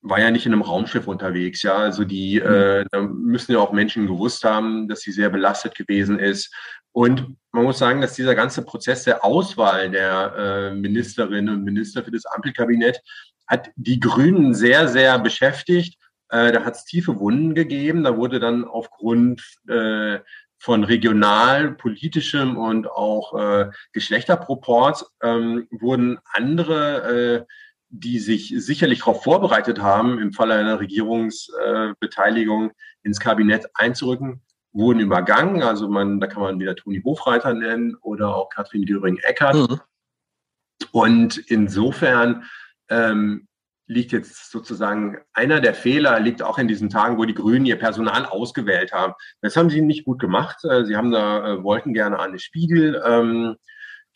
S4: war ja nicht in einem Raumschiff unterwegs, ja. Also die, mhm. äh, da müssen ja auch Menschen gewusst haben, dass sie sehr belastet gewesen ist. Und man muss sagen, dass dieser ganze Prozess der Auswahl der äh, Ministerinnen und Minister für das Ampelkabinett hat die Grünen sehr, sehr beschäftigt äh, da hat es tiefe Wunden gegeben. Da wurde dann aufgrund äh, von regionalpolitischem und auch äh, Geschlechterproports ähm, wurden andere, äh, die sich sicherlich darauf vorbereitet haben, im Falle einer Regierungsbeteiligung äh, ins Kabinett einzurücken, wurden übergangen. Also man, da kann man wieder Toni Hofreiter nennen oder auch Katrin Göring-Eckardt. Mhm. Und insofern ähm, liegt jetzt sozusagen, einer der Fehler liegt auch in diesen Tagen, wo die Grünen ihr Personal ausgewählt haben. Das haben sie nicht gut gemacht. Äh, sie haben da, äh, wollten gerne Anne Spiegel, ähm,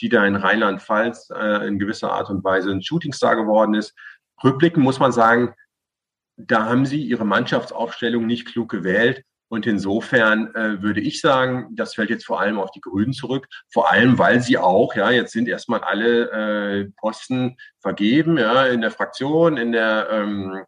S4: die da in Rheinland-Pfalz äh, in gewisser Art und Weise ein Shootingstar geworden ist. Rückblickend muss man sagen, da haben sie ihre Mannschaftsaufstellung nicht klug gewählt. Und insofern äh, würde ich sagen, das fällt jetzt vor allem auf die Grünen zurück. Vor allem, weil sie auch, ja, jetzt sind erstmal alle äh, Posten vergeben, ja, in der Fraktion, in der ähm,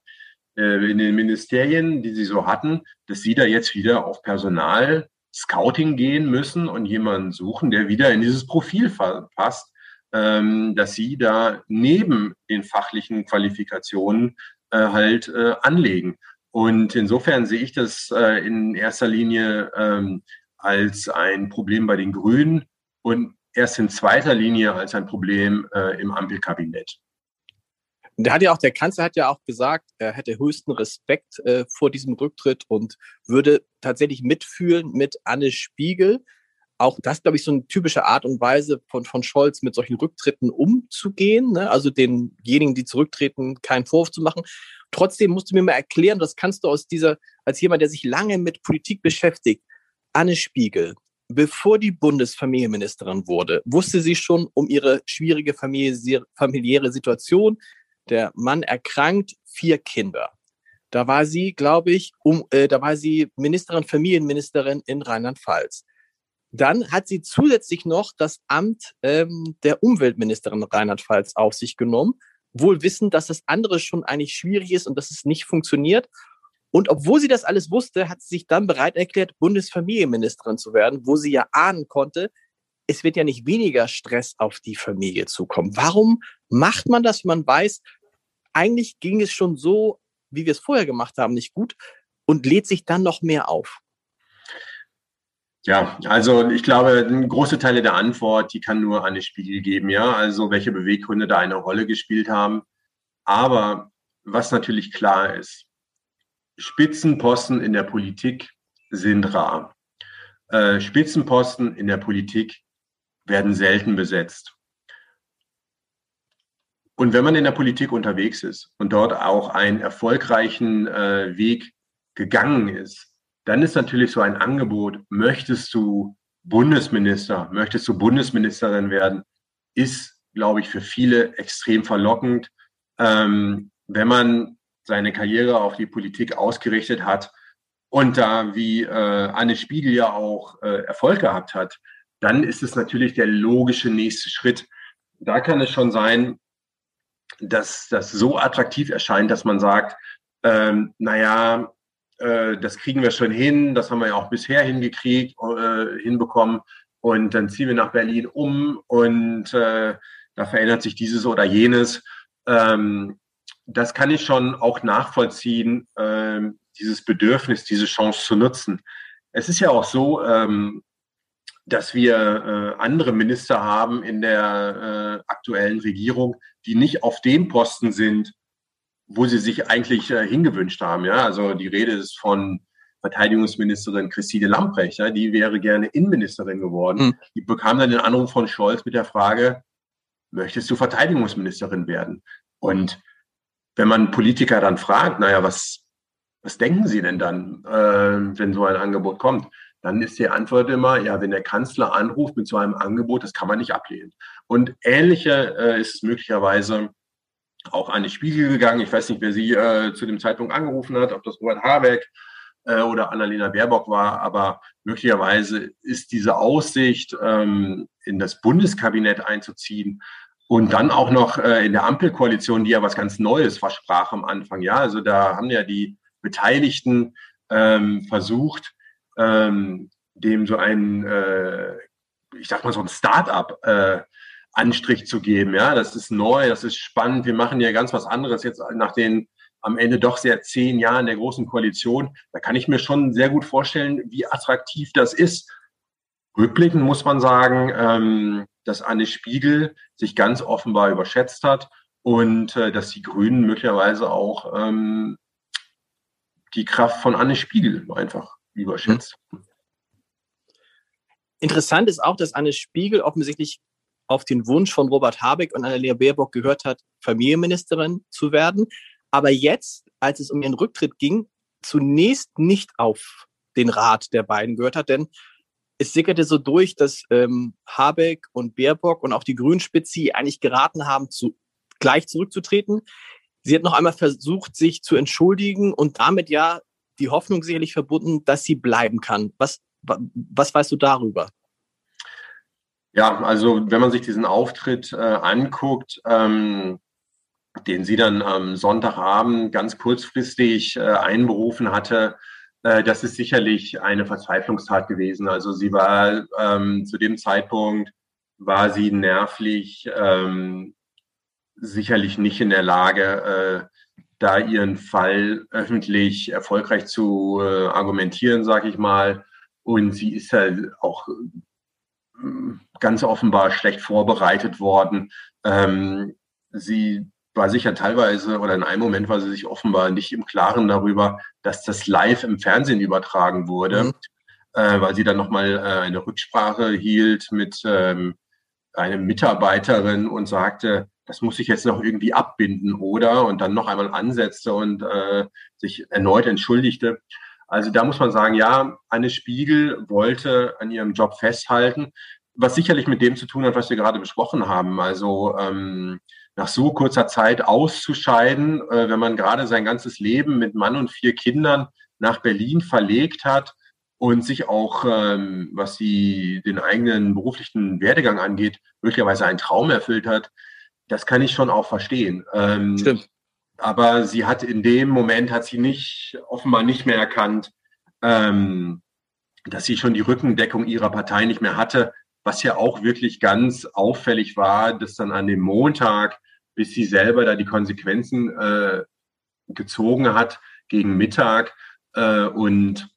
S4: äh, in den Ministerien, die sie so hatten, dass sie da jetzt wieder auf Personal Scouting gehen müssen und jemanden suchen, der wieder in dieses Profil passt, ähm, dass sie da neben den fachlichen Qualifikationen äh, halt äh, anlegen. Und insofern sehe ich das äh, in erster Linie ähm, als ein Problem bei den Grünen und erst in zweiter Linie als ein Problem äh, im Ampelkabinett.
S3: Da hat ja auch der Kanzler hat ja auch gesagt, er hätte höchsten Respekt äh, vor diesem Rücktritt und würde tatsächlich mitfühlen mit Anne Spiegel. Auch das, glaube ich, so eine typische Art und Weise von, von Scholz mit solchen Rücktritten umzugehen. Ne? Also denjenigen, die zurücktreten, keinen Vorwurf zu machen. Trotzdem musst du mir mal erklären, das kannst du aus dieser, als jemand, der sich lange mit Politik beschäftigt, Anne Spiegel, bevor die Bundesfamilienministerin wurde, wusste sie schon um ihre schwierige familiäre Situation. Der Mann erkrankt, vier Kinder. Da war sie, glaube ich, um, äh, da war sie Ministerin, Familienministerin in Rheinland-Pfalz. Dann hat sie zusätzlich noch das Amt ähm, der Umweltministerin Rheinland-Pfalz auf sich genommen wohl wissen, dass das andere schon eigentlich schwierig ist und dass es nicht funktioniert. Und obwohl sie das alles wusste, hat sie sich dann bereit erklärt, Bundesfamilienministerin zu werden, wo sie ja ahnen konnte, es wird ja nicht weniger Stress auf die Familie zukommen. Warum macht man das, wenn man weiß, eigentlich ging es schon so wie wir es vorher gemacht haben, nicht gut und lädt sich dann noch mehr auf?
S4: Ja, also ich glaube, große Teile der Antwort, die kann nur Anne Spiegel geben, ja. Also welche Beweggründe da eine Rolle gespielt haben. Aber was natürlich klar ist, Spitzenposten in der Politik sind rar. Äh, Spitzenposten in der Politik werden selten besetzt. Und wenn man in der Politik unterwegs ist und dort auch einen erfolgreichen äh, Weg gegangen ist, dann ist natürlich so ein Angebot, möchtest du Bundesminister, möchtest du Bundesministerin werden, ist, glaube ich, für viele extrem verlockend. Ähm, wenn man seine Karriere auf die Politik ausgerichtet hat und da wie äh, Anne Spiegel ja auch äh, Erfolg gehabt hat, dann ist es natürlich der logische nächste Schritt. Da kann es schon sein, dass das so attraktiv erscheint, dass man sagt, ähm, naja, äh, das kriegen wir schon hin, das haben wir ja auch bisher hingekriegt, äh, hinbekommen und dann ziehen wir nach Berlin um und äh, da verändert sich dieses oder jenes. Ähm, das kann ich schon auch nachvollziehen, ähm, dieses Bedürfnis, diese Chance zu nutzen. Es ist ja auch so, ähm, dass wir äh, andere Minister haben in der äh, aktuellen Regierung, die nicht auf dem Posten sind, wo sie sich eigentlich äh, hingewünscht haben. Ja, also die Rede ist von Verteidigungsministerin Christine Lamprecht. Ja, die wäre gerne Innenministerin geworden. Mhm. Die bekam dann den Anruf von Scholz mit der Frage, möchtest du Verteidigungsministerin werden? Und wenn man Politiker dann fragt, naja, was, was denken Sie denn dann, äh, wenn so ein Angebot kommt? Dann ist die Antwort immer, ja, wenn der Kanzler anruft mit so einem Angebot, das kann man nicht ablehnen. Und ähnliche äh, ist es möglicherweise auch an die Spiegel gegangen. Ich weiß nicht, wer sie äh, zu dem Zeitpunkt angerufen hat, ob das Robert Habeck äh, oder Annalena Baerbock war, aber möglicherweise ist diese Aussicht, ähm, in das Bundeskabinett einzuziehen und dann auch noch äh, in der Ampelkoalition, die ja was ganz Neues versprach am Anfang. Ja, also da haben ja die Beteiligten ähm, versucht, ähm, dem so ein, äh, ich sag mal so ein Start-up äh, Anstrich zu geben. Ja, das ist neu, das ist spannend. Wir machen ja ganz was anderes jetzt nach den am Ende doch sehr zehn Jahren der großen Koalition. Da kann ich mir schon sehr gut vorstellen, wie attraktiv das ist. Rückblickend muss man sagen, ähm, dass Anne Spiegel sich ganz offenbar überschätzt hat und äh, dass die Grünen möglicherweise auch ähm, die Kraft von Anne Spiegel einfach überschätzt.
S3: Interessant ist auch, dass Anne Spiegel offensichtlich auf den Wunsch von Robert Habeck und Annalena Baerbock gehört hat, Familienministerin zu werden. Aber jetzt, als es um ihren Rücktritt ging, zunächst nicht auf den Rat der beiden gehört hat, denn es sickerte so durch, dass ähm, Habeck und Baerbock und auch die Grünspitze eigentlich geraten haben, zu, gleich zurückzutreten. Sie hat noch einmal versucht, sich zu entschuldigen und damit ja die Hoffnung sicherlich verbunden, dass sie bleiben kann. Was, was weißt du darüber?
S4: Ja, also wenn man sich diesen Auftritt äh, anguckt, ähm, den sie dann am Sonntagabend ganz kurzfristig äh, einberufen hatte, äh, das ist sicherlich eine Verzweiflungstat gewesen. Also sie war ähm, zu dem Zeitpunkt, war sie nervlich ähm, sicherlich nicht in der Lage, äh, da ihren Fall öffentlich erfolgreich zu äh, argumentieren, sage ich mal. Und sie ist ja auch ganz offenbar schlecht vorbereitet worden. Ähm, sie war sicher teilweise oder in einem Moment war sie sich offenbar nicht im Klaren darüber, dass das live im Fernsehen übertragen wurde, mhm. äh, weil sie dann nochmal äh, eine Rücksprache hielt mit ähm, einer Mitarbeiterin und sagte, das muss ich jetzt noch irgendwie abbinden, oder? Und dann noch einmal ansetzte und äh, sich erneut entschuldigte. Also da muss man sagen, ja, Anne Spiegel wollte an ihrem Job festhalten, was sicherlich mit dem zu tun hat, was wir gerade besprochen haben. Also ähm, nach so kurzer Zeit auszuscheiden, äh, wenn man gerade sein ganzes Leben mit Mann und vier Kindern nach Berlin verlegt hat und sich auch, ähm, was die, den eigenen beruflichen Werdegang angeht, möglicherweise einen Traum erfüllt hat, das kann ich schon auch verstehen. Ähm, Stimmt. Aber sie hat in dem Moment, hat sie nicht, offenbar nicht mehr erkannt, ähm, dass sie schon die Rückendeckung ihrer Partei nicht mehr hatte, was ja auch wirklich ganz auffällig war, dass dann an dem Montag, bis sie selber da die Konsequenzen äh, gezogen hat gegen Mittag äh, und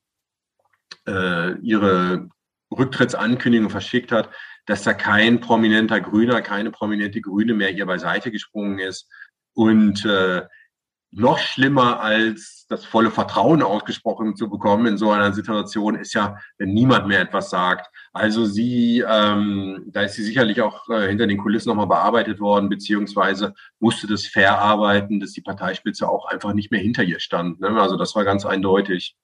S4: äh, ihre Rücktrittsankündigung verschickt hat, dass da kein prominenter Grüner, keine prominente Grüne mehr hier beiseite gesprungen ist. Und äh, noch schlimmer als das volle Vertrauen ausgesprochen zu bekommen in so einer Situation ist ja, wenn niemand mehr etwas sagt. Also sie, ähm, da ist sie sicherlich auch äh, hinter den Kulissen nochmal bearbeitet worden, beziehungsweise musste das verarbeiten, dass die Parteispitze auch einfach nicht mehr hinter ihr stand. Ne? Also das war ganz eindeutig.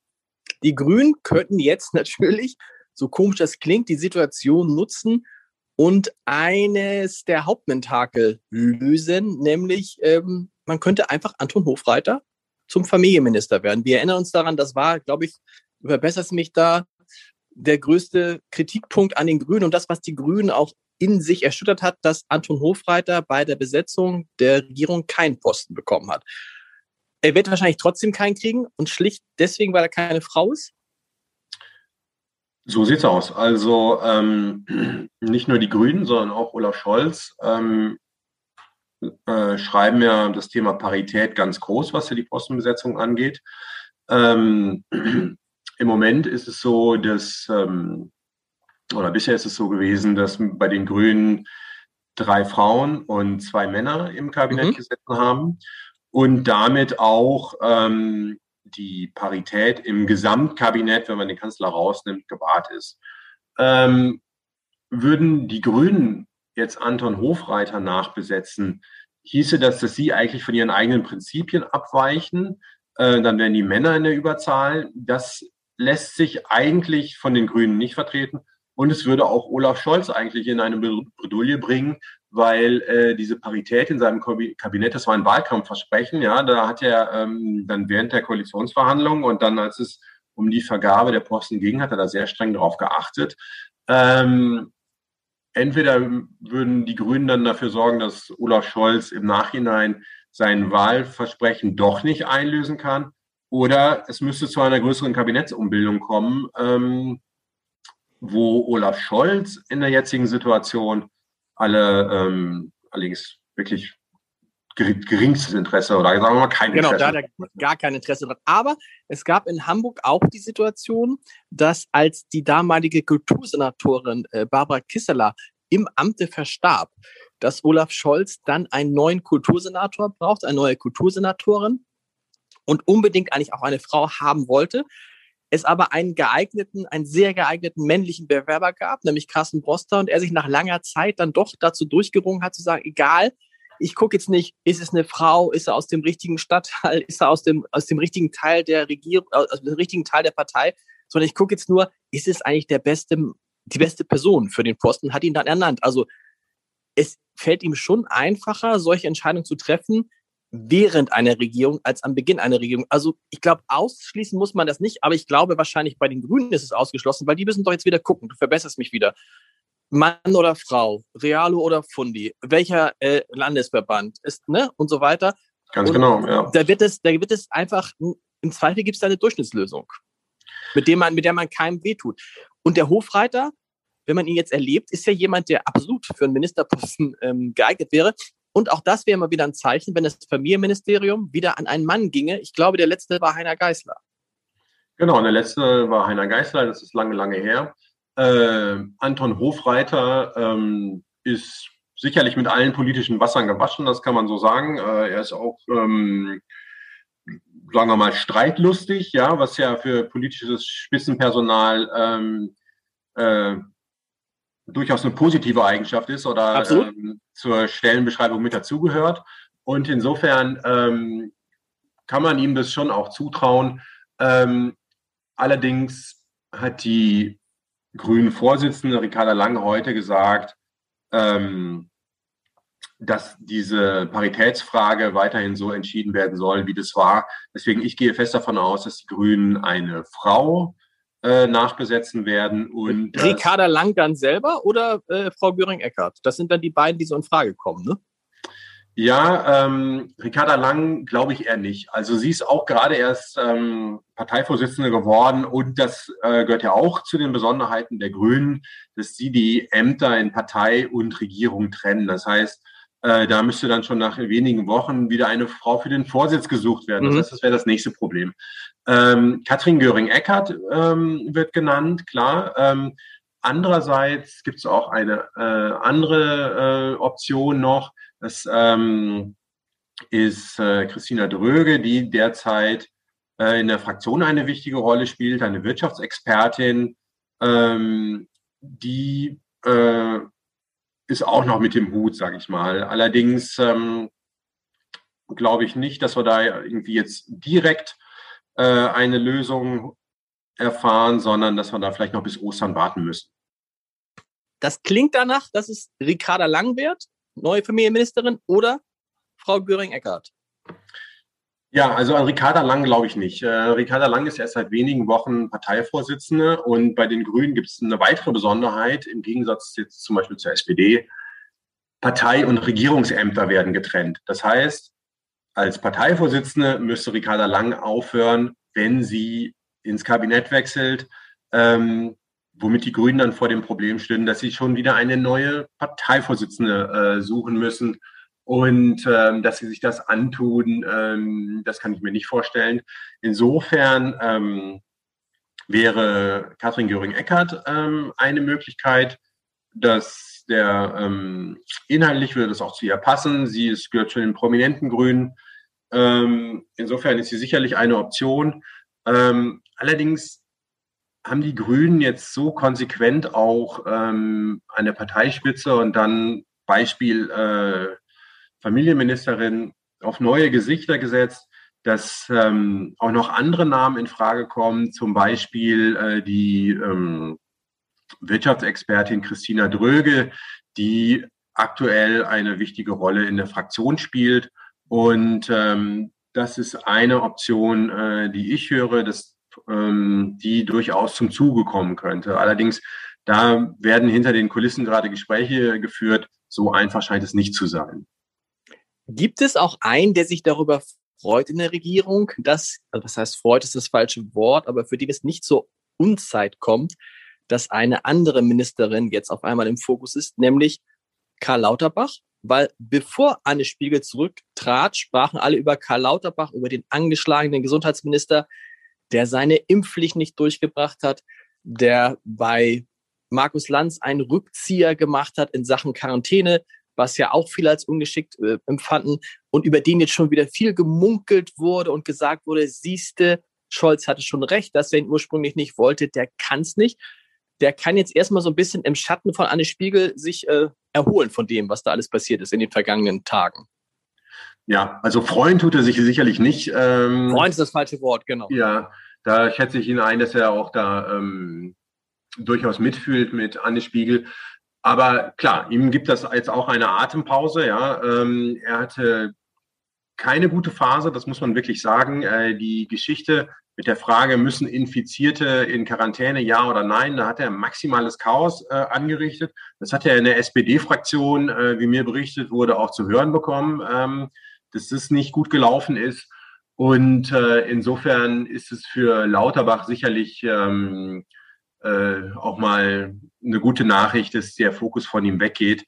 S3: Die Grünen könnten jetzt natürlich, so komisch das klingt, die Situation nutzen und eines der Hauptmentakel lösen, nämlich ähm, man könnte einfach Anton Hofreiter zum Familienminister werden. Wir erinnern uns daran, das war, glaube ich, überbessert mich da, der größte Kritikpunkt an den Grünen und das, was die Grünen auch in sich erschüttert hat, dass Anton Hofreiter bei der Besetzung der Regierung keinen Posten bekommen hat. Er wird wahrscheinlich trotzdem keinen kriegen und schlicht deswegen, weil er keine Frau ist?
S4: So sieht's aus. Also ähm, nicht nur die Grünen, sondern auch Olaf Scholz ähm, äh, schreiben ja das Thema Parität ganz groß, was ja die Postenbesetzung angeht. Ähm, Im Moment ist es so, dass, ähm, oder bisher ist es so gewesen, dass bei den Grünen drei Frauen und zwei Männer im Kabinett mhm. gesessen haben und damit auch ähm, die Parität im Gesamtkabinett, wenn man den Kanzler rausnimmt, gewahrt ist. Ähm, würden die Grünen jetzt Anton Hofreiter nachbesetzen, hieße das, dass sie eigentlich von ihren eigenen Prinzipien abweichen. Äh, dann wären die Männer in der Überzahl. Das lässt sich eigentlich von den Grünen nicht vertreten. Und es würde auch Olaf Scholz eigentlich in eine Bredouille bringen, weil äh, diese Parität in seinem Kabinett, das war ein Wahlkampfversprechen, ja, da hat er ähm, dann während der Koalitionsverhandlungen und dann, als es um die Vergabe der Posten ging, hat er da sehr streng darauf geachtet. Ähm, entweder würden die Grünen dann dafür sorgen, dass Olaf Scholz im Nachhinein sein Wahlversprechen doch nicht einlösen kann, oder es müsste zu einer größeren Kabinettsumbildung kommen, ähm, wo Olaf Scholz in der jetzigen Situation alle ähm, allerdings wirklich geringstes Interesse oder sagen wir mal kein
S3: genau, Interesse. Genau, da hat er gar kein Interesse dran. Aber es gab in Hamburg auch die Situation, dass als die damalige Kultursenatorin äh, Barbara Kisseler im Amte verstarb, dass Olaf Scholz dann einen neuen Kultursenator braucht, eine neue Kultursenatorin und unbedingt eigentlich auch eine Frau haben wollte es aber einen geeigneten, einen sehr geeigneten männlichen Bewerber gab, nämlich Carsten Broster, und er sich nach langer Zeit dann doch dazu durchgerungen hat, zu sagen, egal, ich gucke jetzt nicht, ist es eine Frau, ist er aus dem richtigen Stadtteil, ist er aus dem, aus dem richtigen Teil der Regierung, aus dem richtigen Teil der Partei, sondern ich gucke jetzt nur, ist es eigentlich der beste, die beste Person für den Posten, hat ihn dann ernannt. Also es fällt ihm schon einfacher, solche Entscheidungen zu treffen, während einer Regierung als am Beginn einer Regierung. Also ich glaube, ausschließen muss man das nicht, aber ich glaube wahrscheinlich bei den Grünen ist es ausgeschlossen, weil die müssen doch jetzt wieder gucken, du verbesserst mich wieder. Mann oder Frau, Realo oder Fundi, welcher äh, Landesverband ist, ne? Und so weiter.
S4: Ganz und genau, ja.
S3: Da wird es, da wird es einfach, im Zweifel gibt es da eine Durchschnittslösung, mit dem man, mit der man keinem wehtut. Und der Hofreiter, wenn man ihn jetzt erlebt, ist ja jemand, der absolut für einen Ministerposten ähm, geeignet wäre. Und auch das wäre mal wieder ein Zeichen, wenn das Familienministerium wieder an einen Mann ginge. Ich glaube, der letzte war Heiner Geißler.
S4: Genau, der letzte war Heiner Geißler, das ist lange, lange her. Äh, Anton Hofreiter ähm, ist sicherlich mit allen politischen Wassern gewaschen, das kann man so sagen. Äh, er ist auch, ähm, sagen wir mal, streitlustig, ja, was ja für politisches Spitzenpersonal ähm, äh, durchaus eine positive Eigenschaft ist oder ähm, zur Stellenbeschreibung mit dazugehört. Und insofern ähm, kann man ihm das schon auch zutrauen. Ähm, allerdings hat die grünen Vorsitzende Ricarda Lang heute gesagt, ähm, dass diese Paritätsfrage weiterhin so entschieden werden soll, wie das war. Deswegen, ich gehe fest davon aus, dass die Grünen eine Frau äh, nachbesetzen werden. Und
S3: Ricarda Lang dann selber oder äh, Frau Göring-Eckardt? Das sind dann die beiden, die so in Frage kommen, ne?
S4: Ja, ähm, Ricarda Lang glaube ich eher nicht. Also sie ist auch gerade erst ähm, Parteivorsitzende geworden und das äh, gehört ja auch zu den Besonderheiten der Grünen, dass sie die Ämter in Partei und Regierung trennen. Das heißt, Äh, da müsste dann schon nach wenigen Wochen wieder eine Frau für den Vorsitz gesucht werden. Das mhm. heißt, das wäre das nächste Problem. Ähm, Katrin Göring-Eckardt ähm, wird genannt, klar. Ähm, andererseits gibt es auch eine äh, andere äh, Option noch. Das ähm, ist äh, Christina Dröge, die derzeit äh, in der Fraktion eine wichtige Rolle spielt, eine Wirtschaftsexpertin, ähm, die äh, ist auch noch mit dem Hut, sage ich mal. Allerdings ähm, glaube ich nicht, dass wir da irgendwie jetzt direkt äh, eine Lösung erfahren, sondern dass wir da vielleicht noch bis Ostern warten müssen.
S3: Das klingt danach, dass es Ricarda Lang wird, neue Familienministerin, oder Frau Göring-Eckardt?
S4: Ja, also an Ricarda Lang glaube ich nicht. Äh, Ricarda Lang ist erst seit wenigen Wochen Parteivorsitzende und bei den Grünen gibt es eine weitere Besonderheit im Gegensatz jetzt zum Beispiel zur SPD. Partei- und Regierungsämter werden getrennt. Das heißt, als Parteivorsitzende müsste Ricarda Lang aufhören, wenn sie ins Kabinett wechselt, ähm, womit die Grünen dann vor dem Problem stehen, dass sie schon wieder eine neue Parteivorsitzende äh, suchen müssen. Und ähm, dass sie sich das antun, ähm, das kann ich mir nicht vorstellen. Insofern ähm, wäre Katrin Göring-Eckardt ähm, eine Möglichkeit, dass der ähm, inhaltlich würde das auch zu ihr passen. Sie ist, gehört zu den prominenten Grünen. Ähm, insofern ist sie sicherlich eine Option. Allerdings haben die Grünen jetzt so konsequent auch an der Parteispitze und dann Beispiel äh, Familienministerin auf neue Gesichter gesetzt, dass ähm, auch noch andere Namen in Frage kommen, zum Beispiel äh, die ähm, Wirtschaftsexpertin Christina Dröge, die aktuell eine wichtige Rolle in der Fraktion spielt. Und ähm, das ist eine Option, äh, die ich höre, dass ähm, die durchaus zum Zuge kommen könnte. Allerdings, da werden hinter den Kulissen gerade Gespräche geführt. So einfach scheint es nicht zu sein.
S3: Gibt es auch einen, der sich darüber freut in der Regierung, dass, also das heißt, freut ist das falsche Wort, aber für den es nicht so Unzeit kommt, dass eine andere Ministerin jetzt auf einmal im Fokus ist, nämlich Karl Lauterbach? Weil bevor Anne Spiegel zurücktrat, sprachen alle über Karl Lauterbach, über den angeschlagenen Gesundheitsminister, der seine Impfpflicht nicht durchgebracht hat, der bei Markus Lanz einen Rückzieher gemacht hat in Sachen Quarantäne, was ja auch viele als ungeschickt äh, empfanden und über den jetzt schon wieder viel gemunkelt wurde und gesagt wurde, siehste, Scholz hatte schon recht, dass er ihn ursprünglich nicht wollte, der kann es nicht. Der kann jetzt erstmal so ein bisschen im Schatten von Anne Spiegel sich äh, erholen von dem, was da alles passiert ist in den vergangenen Tagen.
S4: Ja, also freuen tut er sich sicherlich nicht.
S3: Ähm, freuen ist das falsche Wort, genau.
S4: Ja, da schätze ich ihn ein, dass er auch da ähm, durchaus mitfühlt mit Anne Spiegel. Aber klar, ihm gibt das jetzt auch eine Atempause. Ja, ähm, er hatte keine gute Phase, das muss man wirklich sagen. Äh, die Geschichte mit der Frage, müssen Infizierte in Quarantäne, ja oder nein, da hat er maximales Chaos äh, angerichtet. Das hat er in der SPD-Fraktion, äh, wie mir berichtet wurde, auch zu hören bekommen, ähm, dass das nicht gut gelaufen ist. Und äh, insofern ist es für Lauterbach sicherlich ähm, äh, auch mal eine gute Nachricht, dass der Fokus von ihm weggeht.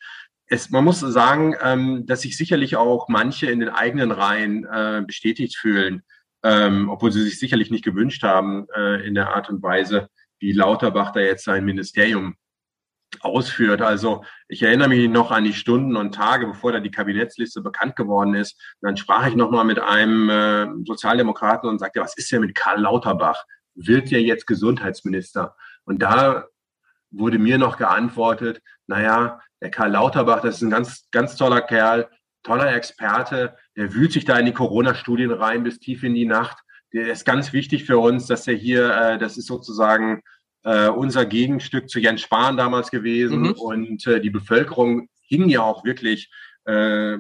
S4: Es, man muss sagen, ähm, dass sich sicherlich auch manche in den eigenen Reihen äh, bestätigt fühlen, ähm, obwohl sie sich sicherlich nicht gewünscht haben äh, in der Art und Weise, wie Lauterbach da jetzt sein Ministerium ausführt. Also ich erinnere mich noch an die Stunden und Tage, bevor da die Kabinettsliste bekannt geworden ist. Dann sprach ich nochmal mit einem äh, Sozialdemokraten und sagte, was ist denn mit Karl Lauterbach? Wird der jetzt Gesundheitsminister? Und da wurde mir noch geantwortet, naja, der Karl Lauterbach, das ist ein ganz, ganz toller Kerl, toller Experte, der wühlt sich da in die Corona-Studien rein bis tief in die Nacht. Der ist ganz wichtig für uns, dass er hier, äh, das ist sozusagen äh, unser Gegenstück zu Jens Spahn damals gewesen. Mhm. Und äh, die Bevölkerung hing ja auch wirklich äh,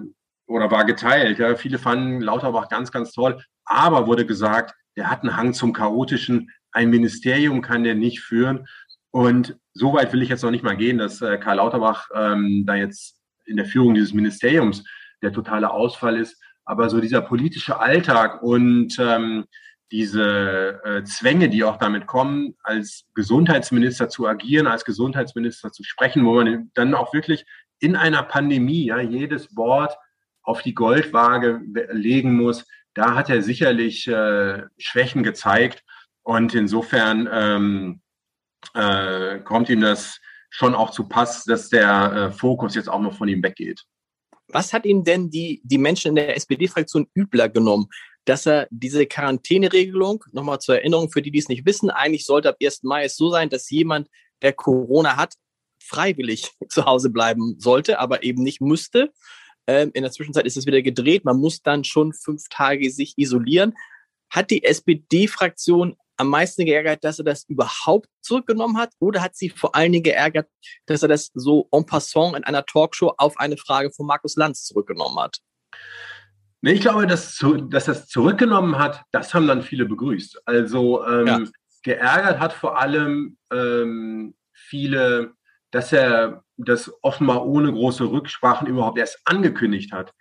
S4: oder war geteilt. Ja. Viele fanden Lauterbach ganz, ganz toll, aber wurde gesagt, der hat einen Hang zum Chaotischen. Ein Ministerium kann der nicht führen. Und so weit will ich jetzt noch nicht mal gehen, dass äh, Karl Lauterbach ähm, da jetzt in der Führung dieses Ministeriums der totale Ausfall ist. Aber so dieser politische Alltag und ähm, diese äh, Zwänge, die auch damit kommen, als Gesundheitsminister zu agieren, als Gesundheitsminister zu sprechen, wo man dann auch wirklich in einer Pandemie ja jedes Wort auf die Goldwaage legen muss, da hat er sicherlich äh, Schwächen gezeigt. Und insofern ähm, äh, kommt ihm das schon auch zu Pass, dass der äh, Fokus jetzt auch noch von ihm weggeht.
S3: Was hat ihm denn die, die Menschen in der SPD-Fraktion übler genommen? Dass er diese Quarantäneregelung, nochmal zur Erinnerung für die, die es nicht wissen, eigentlich sollte ab 1. Mai es so sein, dass jemand, der Corona hat, freiwillig zu Hause bleiben sollte, aber eben nicht müsste. Ähm, in der Zwischenzeit ist es wieder gedreht. Man muss dann schon fünf Tage sich isolieren. Hat die SPD-Fraktion am meisten geärgert, dass er das überhaupt zurückgenommen hat? Oder hat sie vor allen Dingen geärgert, dass er das so en passant in einer Talkshow auf eine Frage von Markus Lanz zurückgenommen hat?
S4: Nee, ich glaube, dass, dass das zurückgenommen hat, das haben dann viele begrüßt. Also ähm, ja. geärgert hat vor allem ähm, viele, dass er das offenbar ohne große Rücksprachen überhaupt erst angekündigt hat.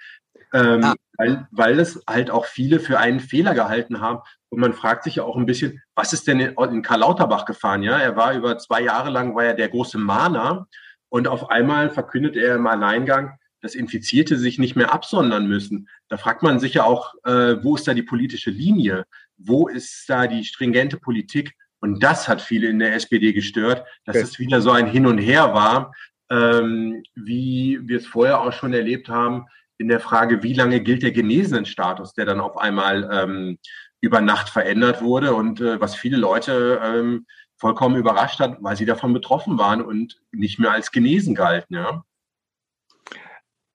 S4: Ähm, ah. weil, weil es halt auch viele für einen Fehler gehalten haben. Und man fragt sich ja auch ein bisschen, was ist denn in, in Karl Lauterbach gefahren? Ja, er war über zwei Jahre lang, war er der große Mahner. Und auf einmal verkündet er im Alleingang, dass Infizierte sich nicht mehr absondern müssen. Da fragt man sich ja auch, äh, wo ist da die politische Linie? Wo ist da die stringente Politik? Und das hat viele in der SPD gestört, dass okay. es wieder so ein Hin und Her war, ähm, wie wir es vorher auch schon erlebt haben, in der Frage, wie lange gilt der Genesenenstatus, der dann auf einmal ähm, über Nacht verändert wurde und äh, was viele Leute ähm, vollkommen überrascht hat, weil sie davon betroffen waren und nicht mehr als genesen galten. Ja.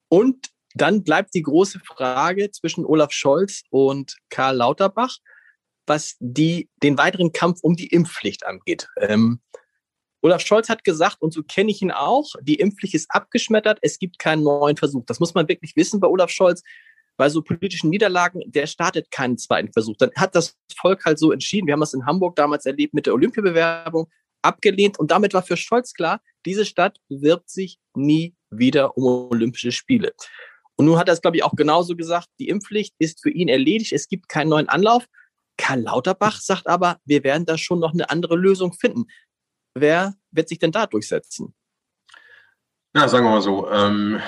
S3: Und dann bleibt die große Frage zwischen Olaf Scholz und Karl Lauterbach, was die, den weiteren Kampf um die Impfpflicht angeht. Ähm, Olaf Scholz hat gesagt, und so kenne ich ihn auch, die Impfpflicht ist abgeschmettert, es gibt keinen neuen Versuch. Das muss man wirklich wissen bei Olaf Scholz. Bei so politischen Niederlagen, der startet keinen zweiten Versuch. Dann hat das Volk halt so entschieden. Wir haben das in Hamburg damals erlebt mit der Olympiabewerbung, abgelehnt. Und damit war für Scholz klar, diese Stadt bewirbt sich nie wieder um Olympische Spiele. Und nun hat er es, glaube ich, auch genauso gesagt, die Impfpflicht ist für ihn erledigt, es gibt keinen neuen Anlauf. Karl Lauterbach sagt aber, wir werden da schon noch eine andere Lösung finden. Wer wird sich denn da durchsetzen?
S4: Na, sagen wir mal so. Ähm,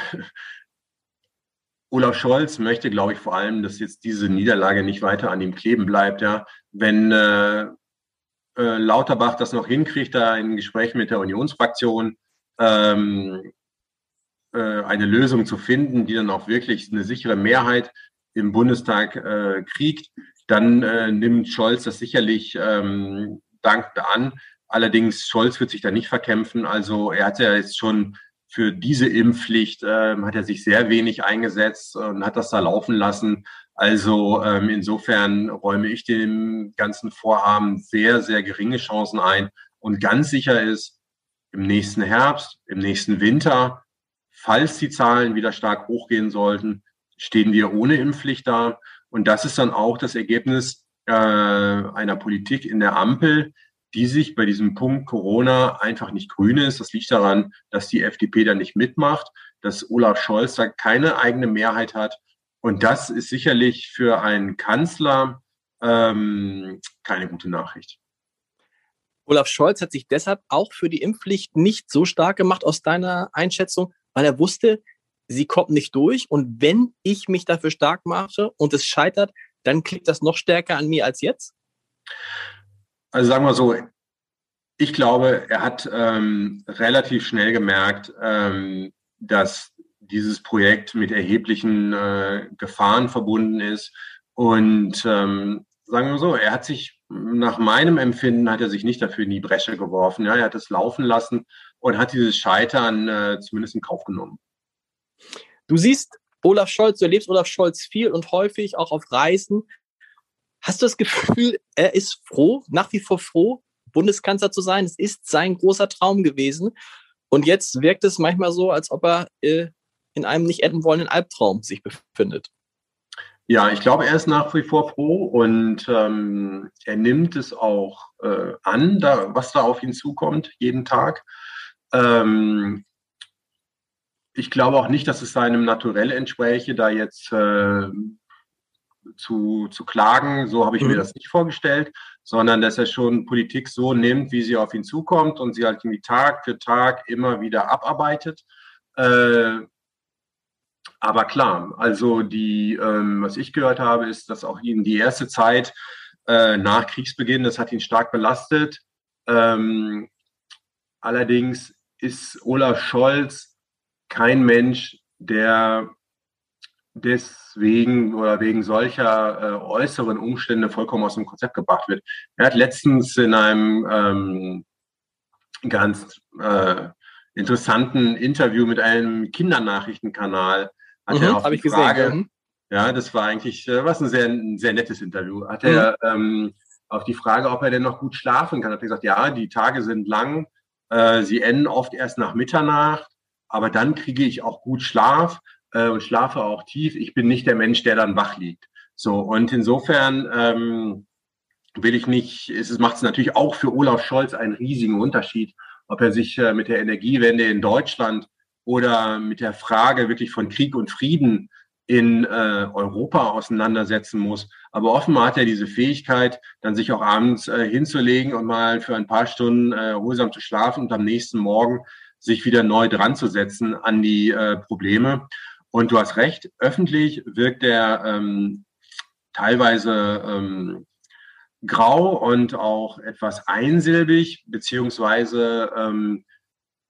S4: Olaf Scholz möchte, glaube ich, vor allem, dass jetzt diese Niederlage nicht weiter an ihm kleben bleibt. Ja, wenn äh, äh, Lauterbach das noch hinkriegt, da im Gespräch mit der Unionsfraktion ähm, äh, eine Lösung zu finden, die dann auch wirklich eine sichere Mehrheit im Bundestag äh, kriegt, dann äh, nimmt Scholz das sicherlich ähm, dankend an. Allerdings, Scholz wird sich da nicht verkämpfen. Also er hat ja jetzt schon für diese Impfpflicht, äh, hat er sich sehr wenig eingesetzt und hat das da laufen lassen. Also ähm, insofern räume ich dem ganzen Vorhaben sehr, sehr geringe Chancen ein. Und ganz sicher ist, im nächsten Herbst, im nächsten Winter, falls die Zahlen wieder stark hochgehen sollten, stehen wir ohne Impfpflicht da. Und das ist dann auch das Ergebnis äh, einer Politik in der Ampel, die sich bei diesem Punkt Corona einfach nicht grün ist. Das liegt daran, dass die FDP da nicht mitmacht, dass Olaf Scholz da keine eigene Mehrheit hat. Und das ist sicherlich für einen Kanzler ähm, keine gute Nachricht.
S3: Olaf Scholz hat sich deshalb auch für die Impfpflicht nicht so stark gemacht aus deiner Einschätzung, weil er wusste, sie kommt nicht durch. Und wenn ich mich dafür stark mache und es scheitert, dann klickt das noch stärker an mir als jetzt?
S4: Also sagen wir so, ich glaube, er hat ähm, relativ schnell gemerkt, ähm, dass dieses Projekt mit erheblichen äh, Gefahren verbunden ist. Und ähm, sagen wir so, er hat sich nach meinem Empfinden hat er sich nicht dafür in die Bresche geworfen. Ja, er hat es laufen lassen und hat dieses Scheitern äh, zumindest in Kauf genommen.
S3: Du siehst Olaf Scholz, du erlebst Olaf Scholz viel und häufig auch auf Reisen. Hast du das Gefühl, er ist froh, nach wie vor froh, Bundeskanzler zu sein? Es ist sein großer Traum gewesen. Und jetzt wirkt es manchmal so, als ob er äh, in einem nicht enden wollenden Albtraum sich befindet.
S4: Ja, ich glaube, er ist nach wie vor froh und ähm, er nimmt es auch äh, an, da, was da auf ihn zukommt, jeden Tag. Ähm, ich glaube auch nicht, dass es seinem Naturell entspräche, da jetzt äh, zu, zu klagen. So habe ich mhm. mir das nicht vorgestellt, sondern dass er schon Politik so nimmt, wie sie auf ihn zukommt und sie halt irgendwie Tag für Tag immer wieder abarbeitet. Äh, aber klar, also die, ähm, was ich gehört habe, ist, dass auch ihn die erste Zeit äh, nach Kriegsbeginn, das hat ihn stark belastet. Ähm, allerdings ist Olaf Scholz kein Mensch, der deswegen oder wegen solcher äh, äußeren Umstände vollkommen aus dem Konzept gebracht wird. Er hat letztens in einem ähm, ganz äh, interessanten Interview mit einem Kindernachrichtenkanal hat mhm, er auf die Frage, gesehen, mhm. ja, das war eigentlich, äh, was ein sehr, ein sehr nettes Interview, hat mhm. er ähm, auf die Frage, ob er denn noch gut schlafen kann, hat er gesagt, ja, die Tage sind lang, äh, sie enden oft erst nach Mitternacht, aber dann kriege ich auch gut Schlaf äh, und schlafe auch tief. Ich bin nicht der Mensch, der dann wach liegt. So, und insofern ähm, will ich nicht, es macht es natürlich auch für Olaf Scholz einen riesigen Unterschied, ob er sich äh, mit der Energiewende in Deutschland oder mit der Frage wirklich von Krieg und Frieden in äh, Europa auseinandersetzen muss. Aber offenbar hat er diese Fähigkeit, dann sich auch abends äh, hinzulegen und mal für ein paar Stunden äh, ruhsam zu schlafen und am nächsten Morgen sich wieder neu dran zu setzen an die äh, Probleme. Und du hast recht, öffentlich wirkt er ähm, teilweise ähm, grau und auch etwas einsilbig, beziehungsweise ähm,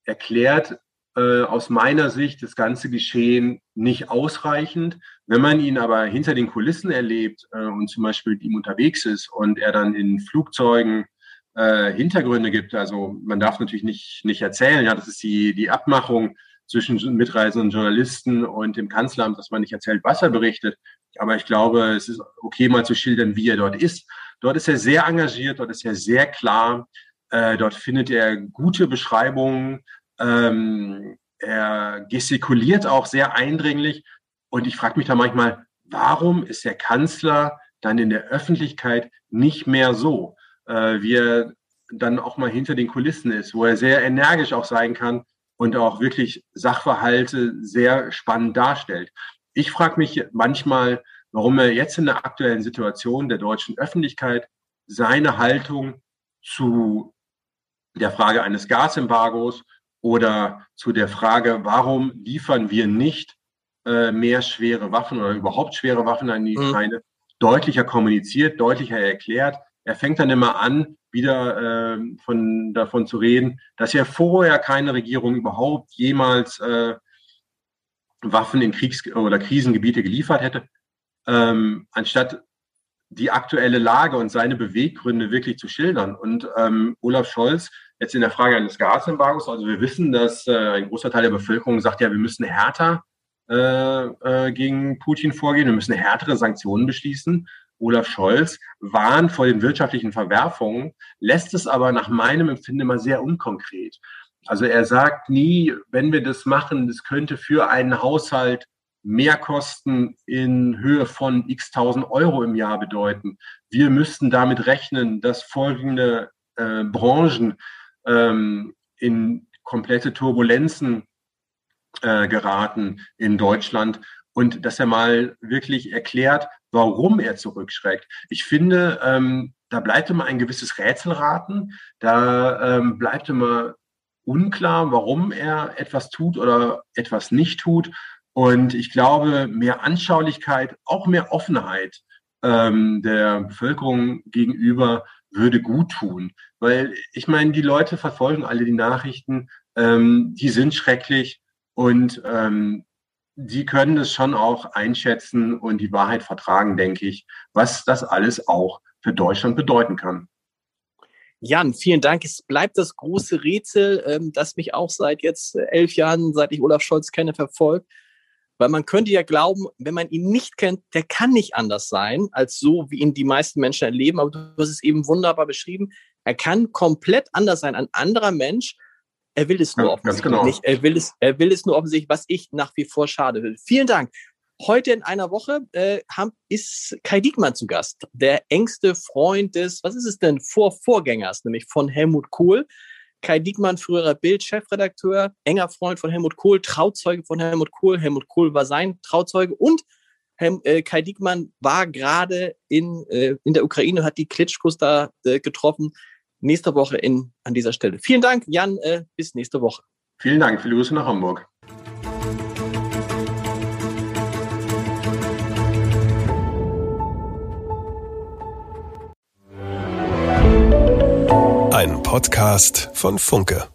S4: erklärt äh, aus meiner Sicht das ganze Geschehen nicht ausreichend. Wenn man ihn aber hinter den Kulissen erlebt äh, und zum Beispiel mit ihm unterwegs ist und er dann in Flugzeugen äh, Hintergründe gibt, also man darf natürlich nicht, nicht erzählen, ja, das ist die, die Abmachung zwischen mitreisenden Journalisten und dem Kanzleramt, dass man nicht erzählt, was er berichtet. Aber ich glaube, es ist okay, mal zu schildern, wie er dort ist. Dort ist er sehr engagiert, dort ist er sehr klar. Äh, dort findet er gute Beschreibungen ähm, er gestikuliert auch sehr eindringlich. Und ich frage mich da manchmal, warum ist der Kanzler dann in der Öffentlichkeit nicht mehr so, äh, wie er dann auch mal hinter den Kulissen ist, wo er sehr energisch auch sein kann und auch wirklich Sachverhalte sehr spannend darstellt. Ich frage mich manchmal, warum er jetzt in der aktuellen Situation der deutschen Öffentlichkeit seine Haltung zu der Frage eines Gasembargos oder zu der Frage, warum liefern wir nicht äh, mehr schwere Waffen oder überhaupt schwere Waffen an die mhm. Ukraine, mhm. deutlicher kommuniziert, deutlicher erklärt. Er fängt dann immer an, wieder äh, von, davon zu reden, dass ja vorher keine Regierung überhaupt jemals äh, Waffen in Kriegs- oder Krisengebiete geliefert hätte, ähm, anstatt die aktuelle Lage und seine Beweggründe wirklich zu schildern. Und ähm, Olaf Scholz Jetzt in der Frage eines Gasembargos, also wir wissen, dass äh, ein großer Teil der Bevölkerung sagt, ja, wir müssen härter äh, äh, gegen Putin vorgehen, wir müssen härtere Sanktionen beschließen. Olaf Scholz warnt vor den wirtschaftlichen Verwerfungen, lässt es aber nach meinem Empfinden immer sehr unkonkret. Also er sagt nie, wenn wir das machen, das könnte für einen Haushalt Mehrkosten in Höhe von x tausend Euro im Jahr bedeuten. Wir müssten damit rechnen, dass folgende äh, Branchen ähm, in komplette Turbulenzen äh, geraten in Deutschland und dass er mal wirklich erklärt, warum er zurückschreckt. Ich finde, ähm, da bleibt immer ein gewisses Rätselraten, da ähm, bleibt immer unklar, warum er etwas tut oder etwas nicht tut. Und ich glaube, mehr Anschaulichkeit, auch mehr Offenheit ähm, der Bevölkerung gegenüber würde gut tun. Weil ich meine, die Leute verfolgen alle die Nachrichten, ähm, die sind schrecklich und ähm, die können es schon auch einschätzen und die Wahrheit vertragen, denke ich, was das alles auch für Deutschland bedeuten kann.
S3: Jan, vielen Dank. Es bleibt das große Rätsel, ähm, das mich auch seit jetzt elf Jahren, seit ich Olaf Scholz kenne, verfolgt. Weil man könnte ja glauben, wenn man ihn nicht kennt, der kann nicht anders sein, als so, wie ihn die meisten Menschen erleben. Aber du hast es eben wunderbar beschrieben. Er kann komplett anders sein. Ein anderer Mensch, er will es nur ja, offensichtlich genau. nicht. Er will es, er will es nur offensichtlich, was ich nach wie vor schade will. Vielen Dank. Heute in einer Woche äh, ist Kai Diekmann zu Gast, der engste Freund des, was ist es denn, Vorvorgängers, nämlich von Helmut Kohl. Kai Diekmann, früherer Bild-Chefredakteur, enger Freund von Helmut Kohl, Trauzeuge von Helmut Kohl. Helmut Kohl war sein Trauzeuge und Helm, äh, Kai Diekmann war gerade in, äh, in der Ukraine, hat die Klitschkos da äh, getroffen nächste Woche in, an dieser Stelle. Vielen Dank, Jan. Äh, bis nächste Woche.
S4: Vielen Dank. Viele Grüße nach Hamburg.
S1: Ein Podcast von Funke.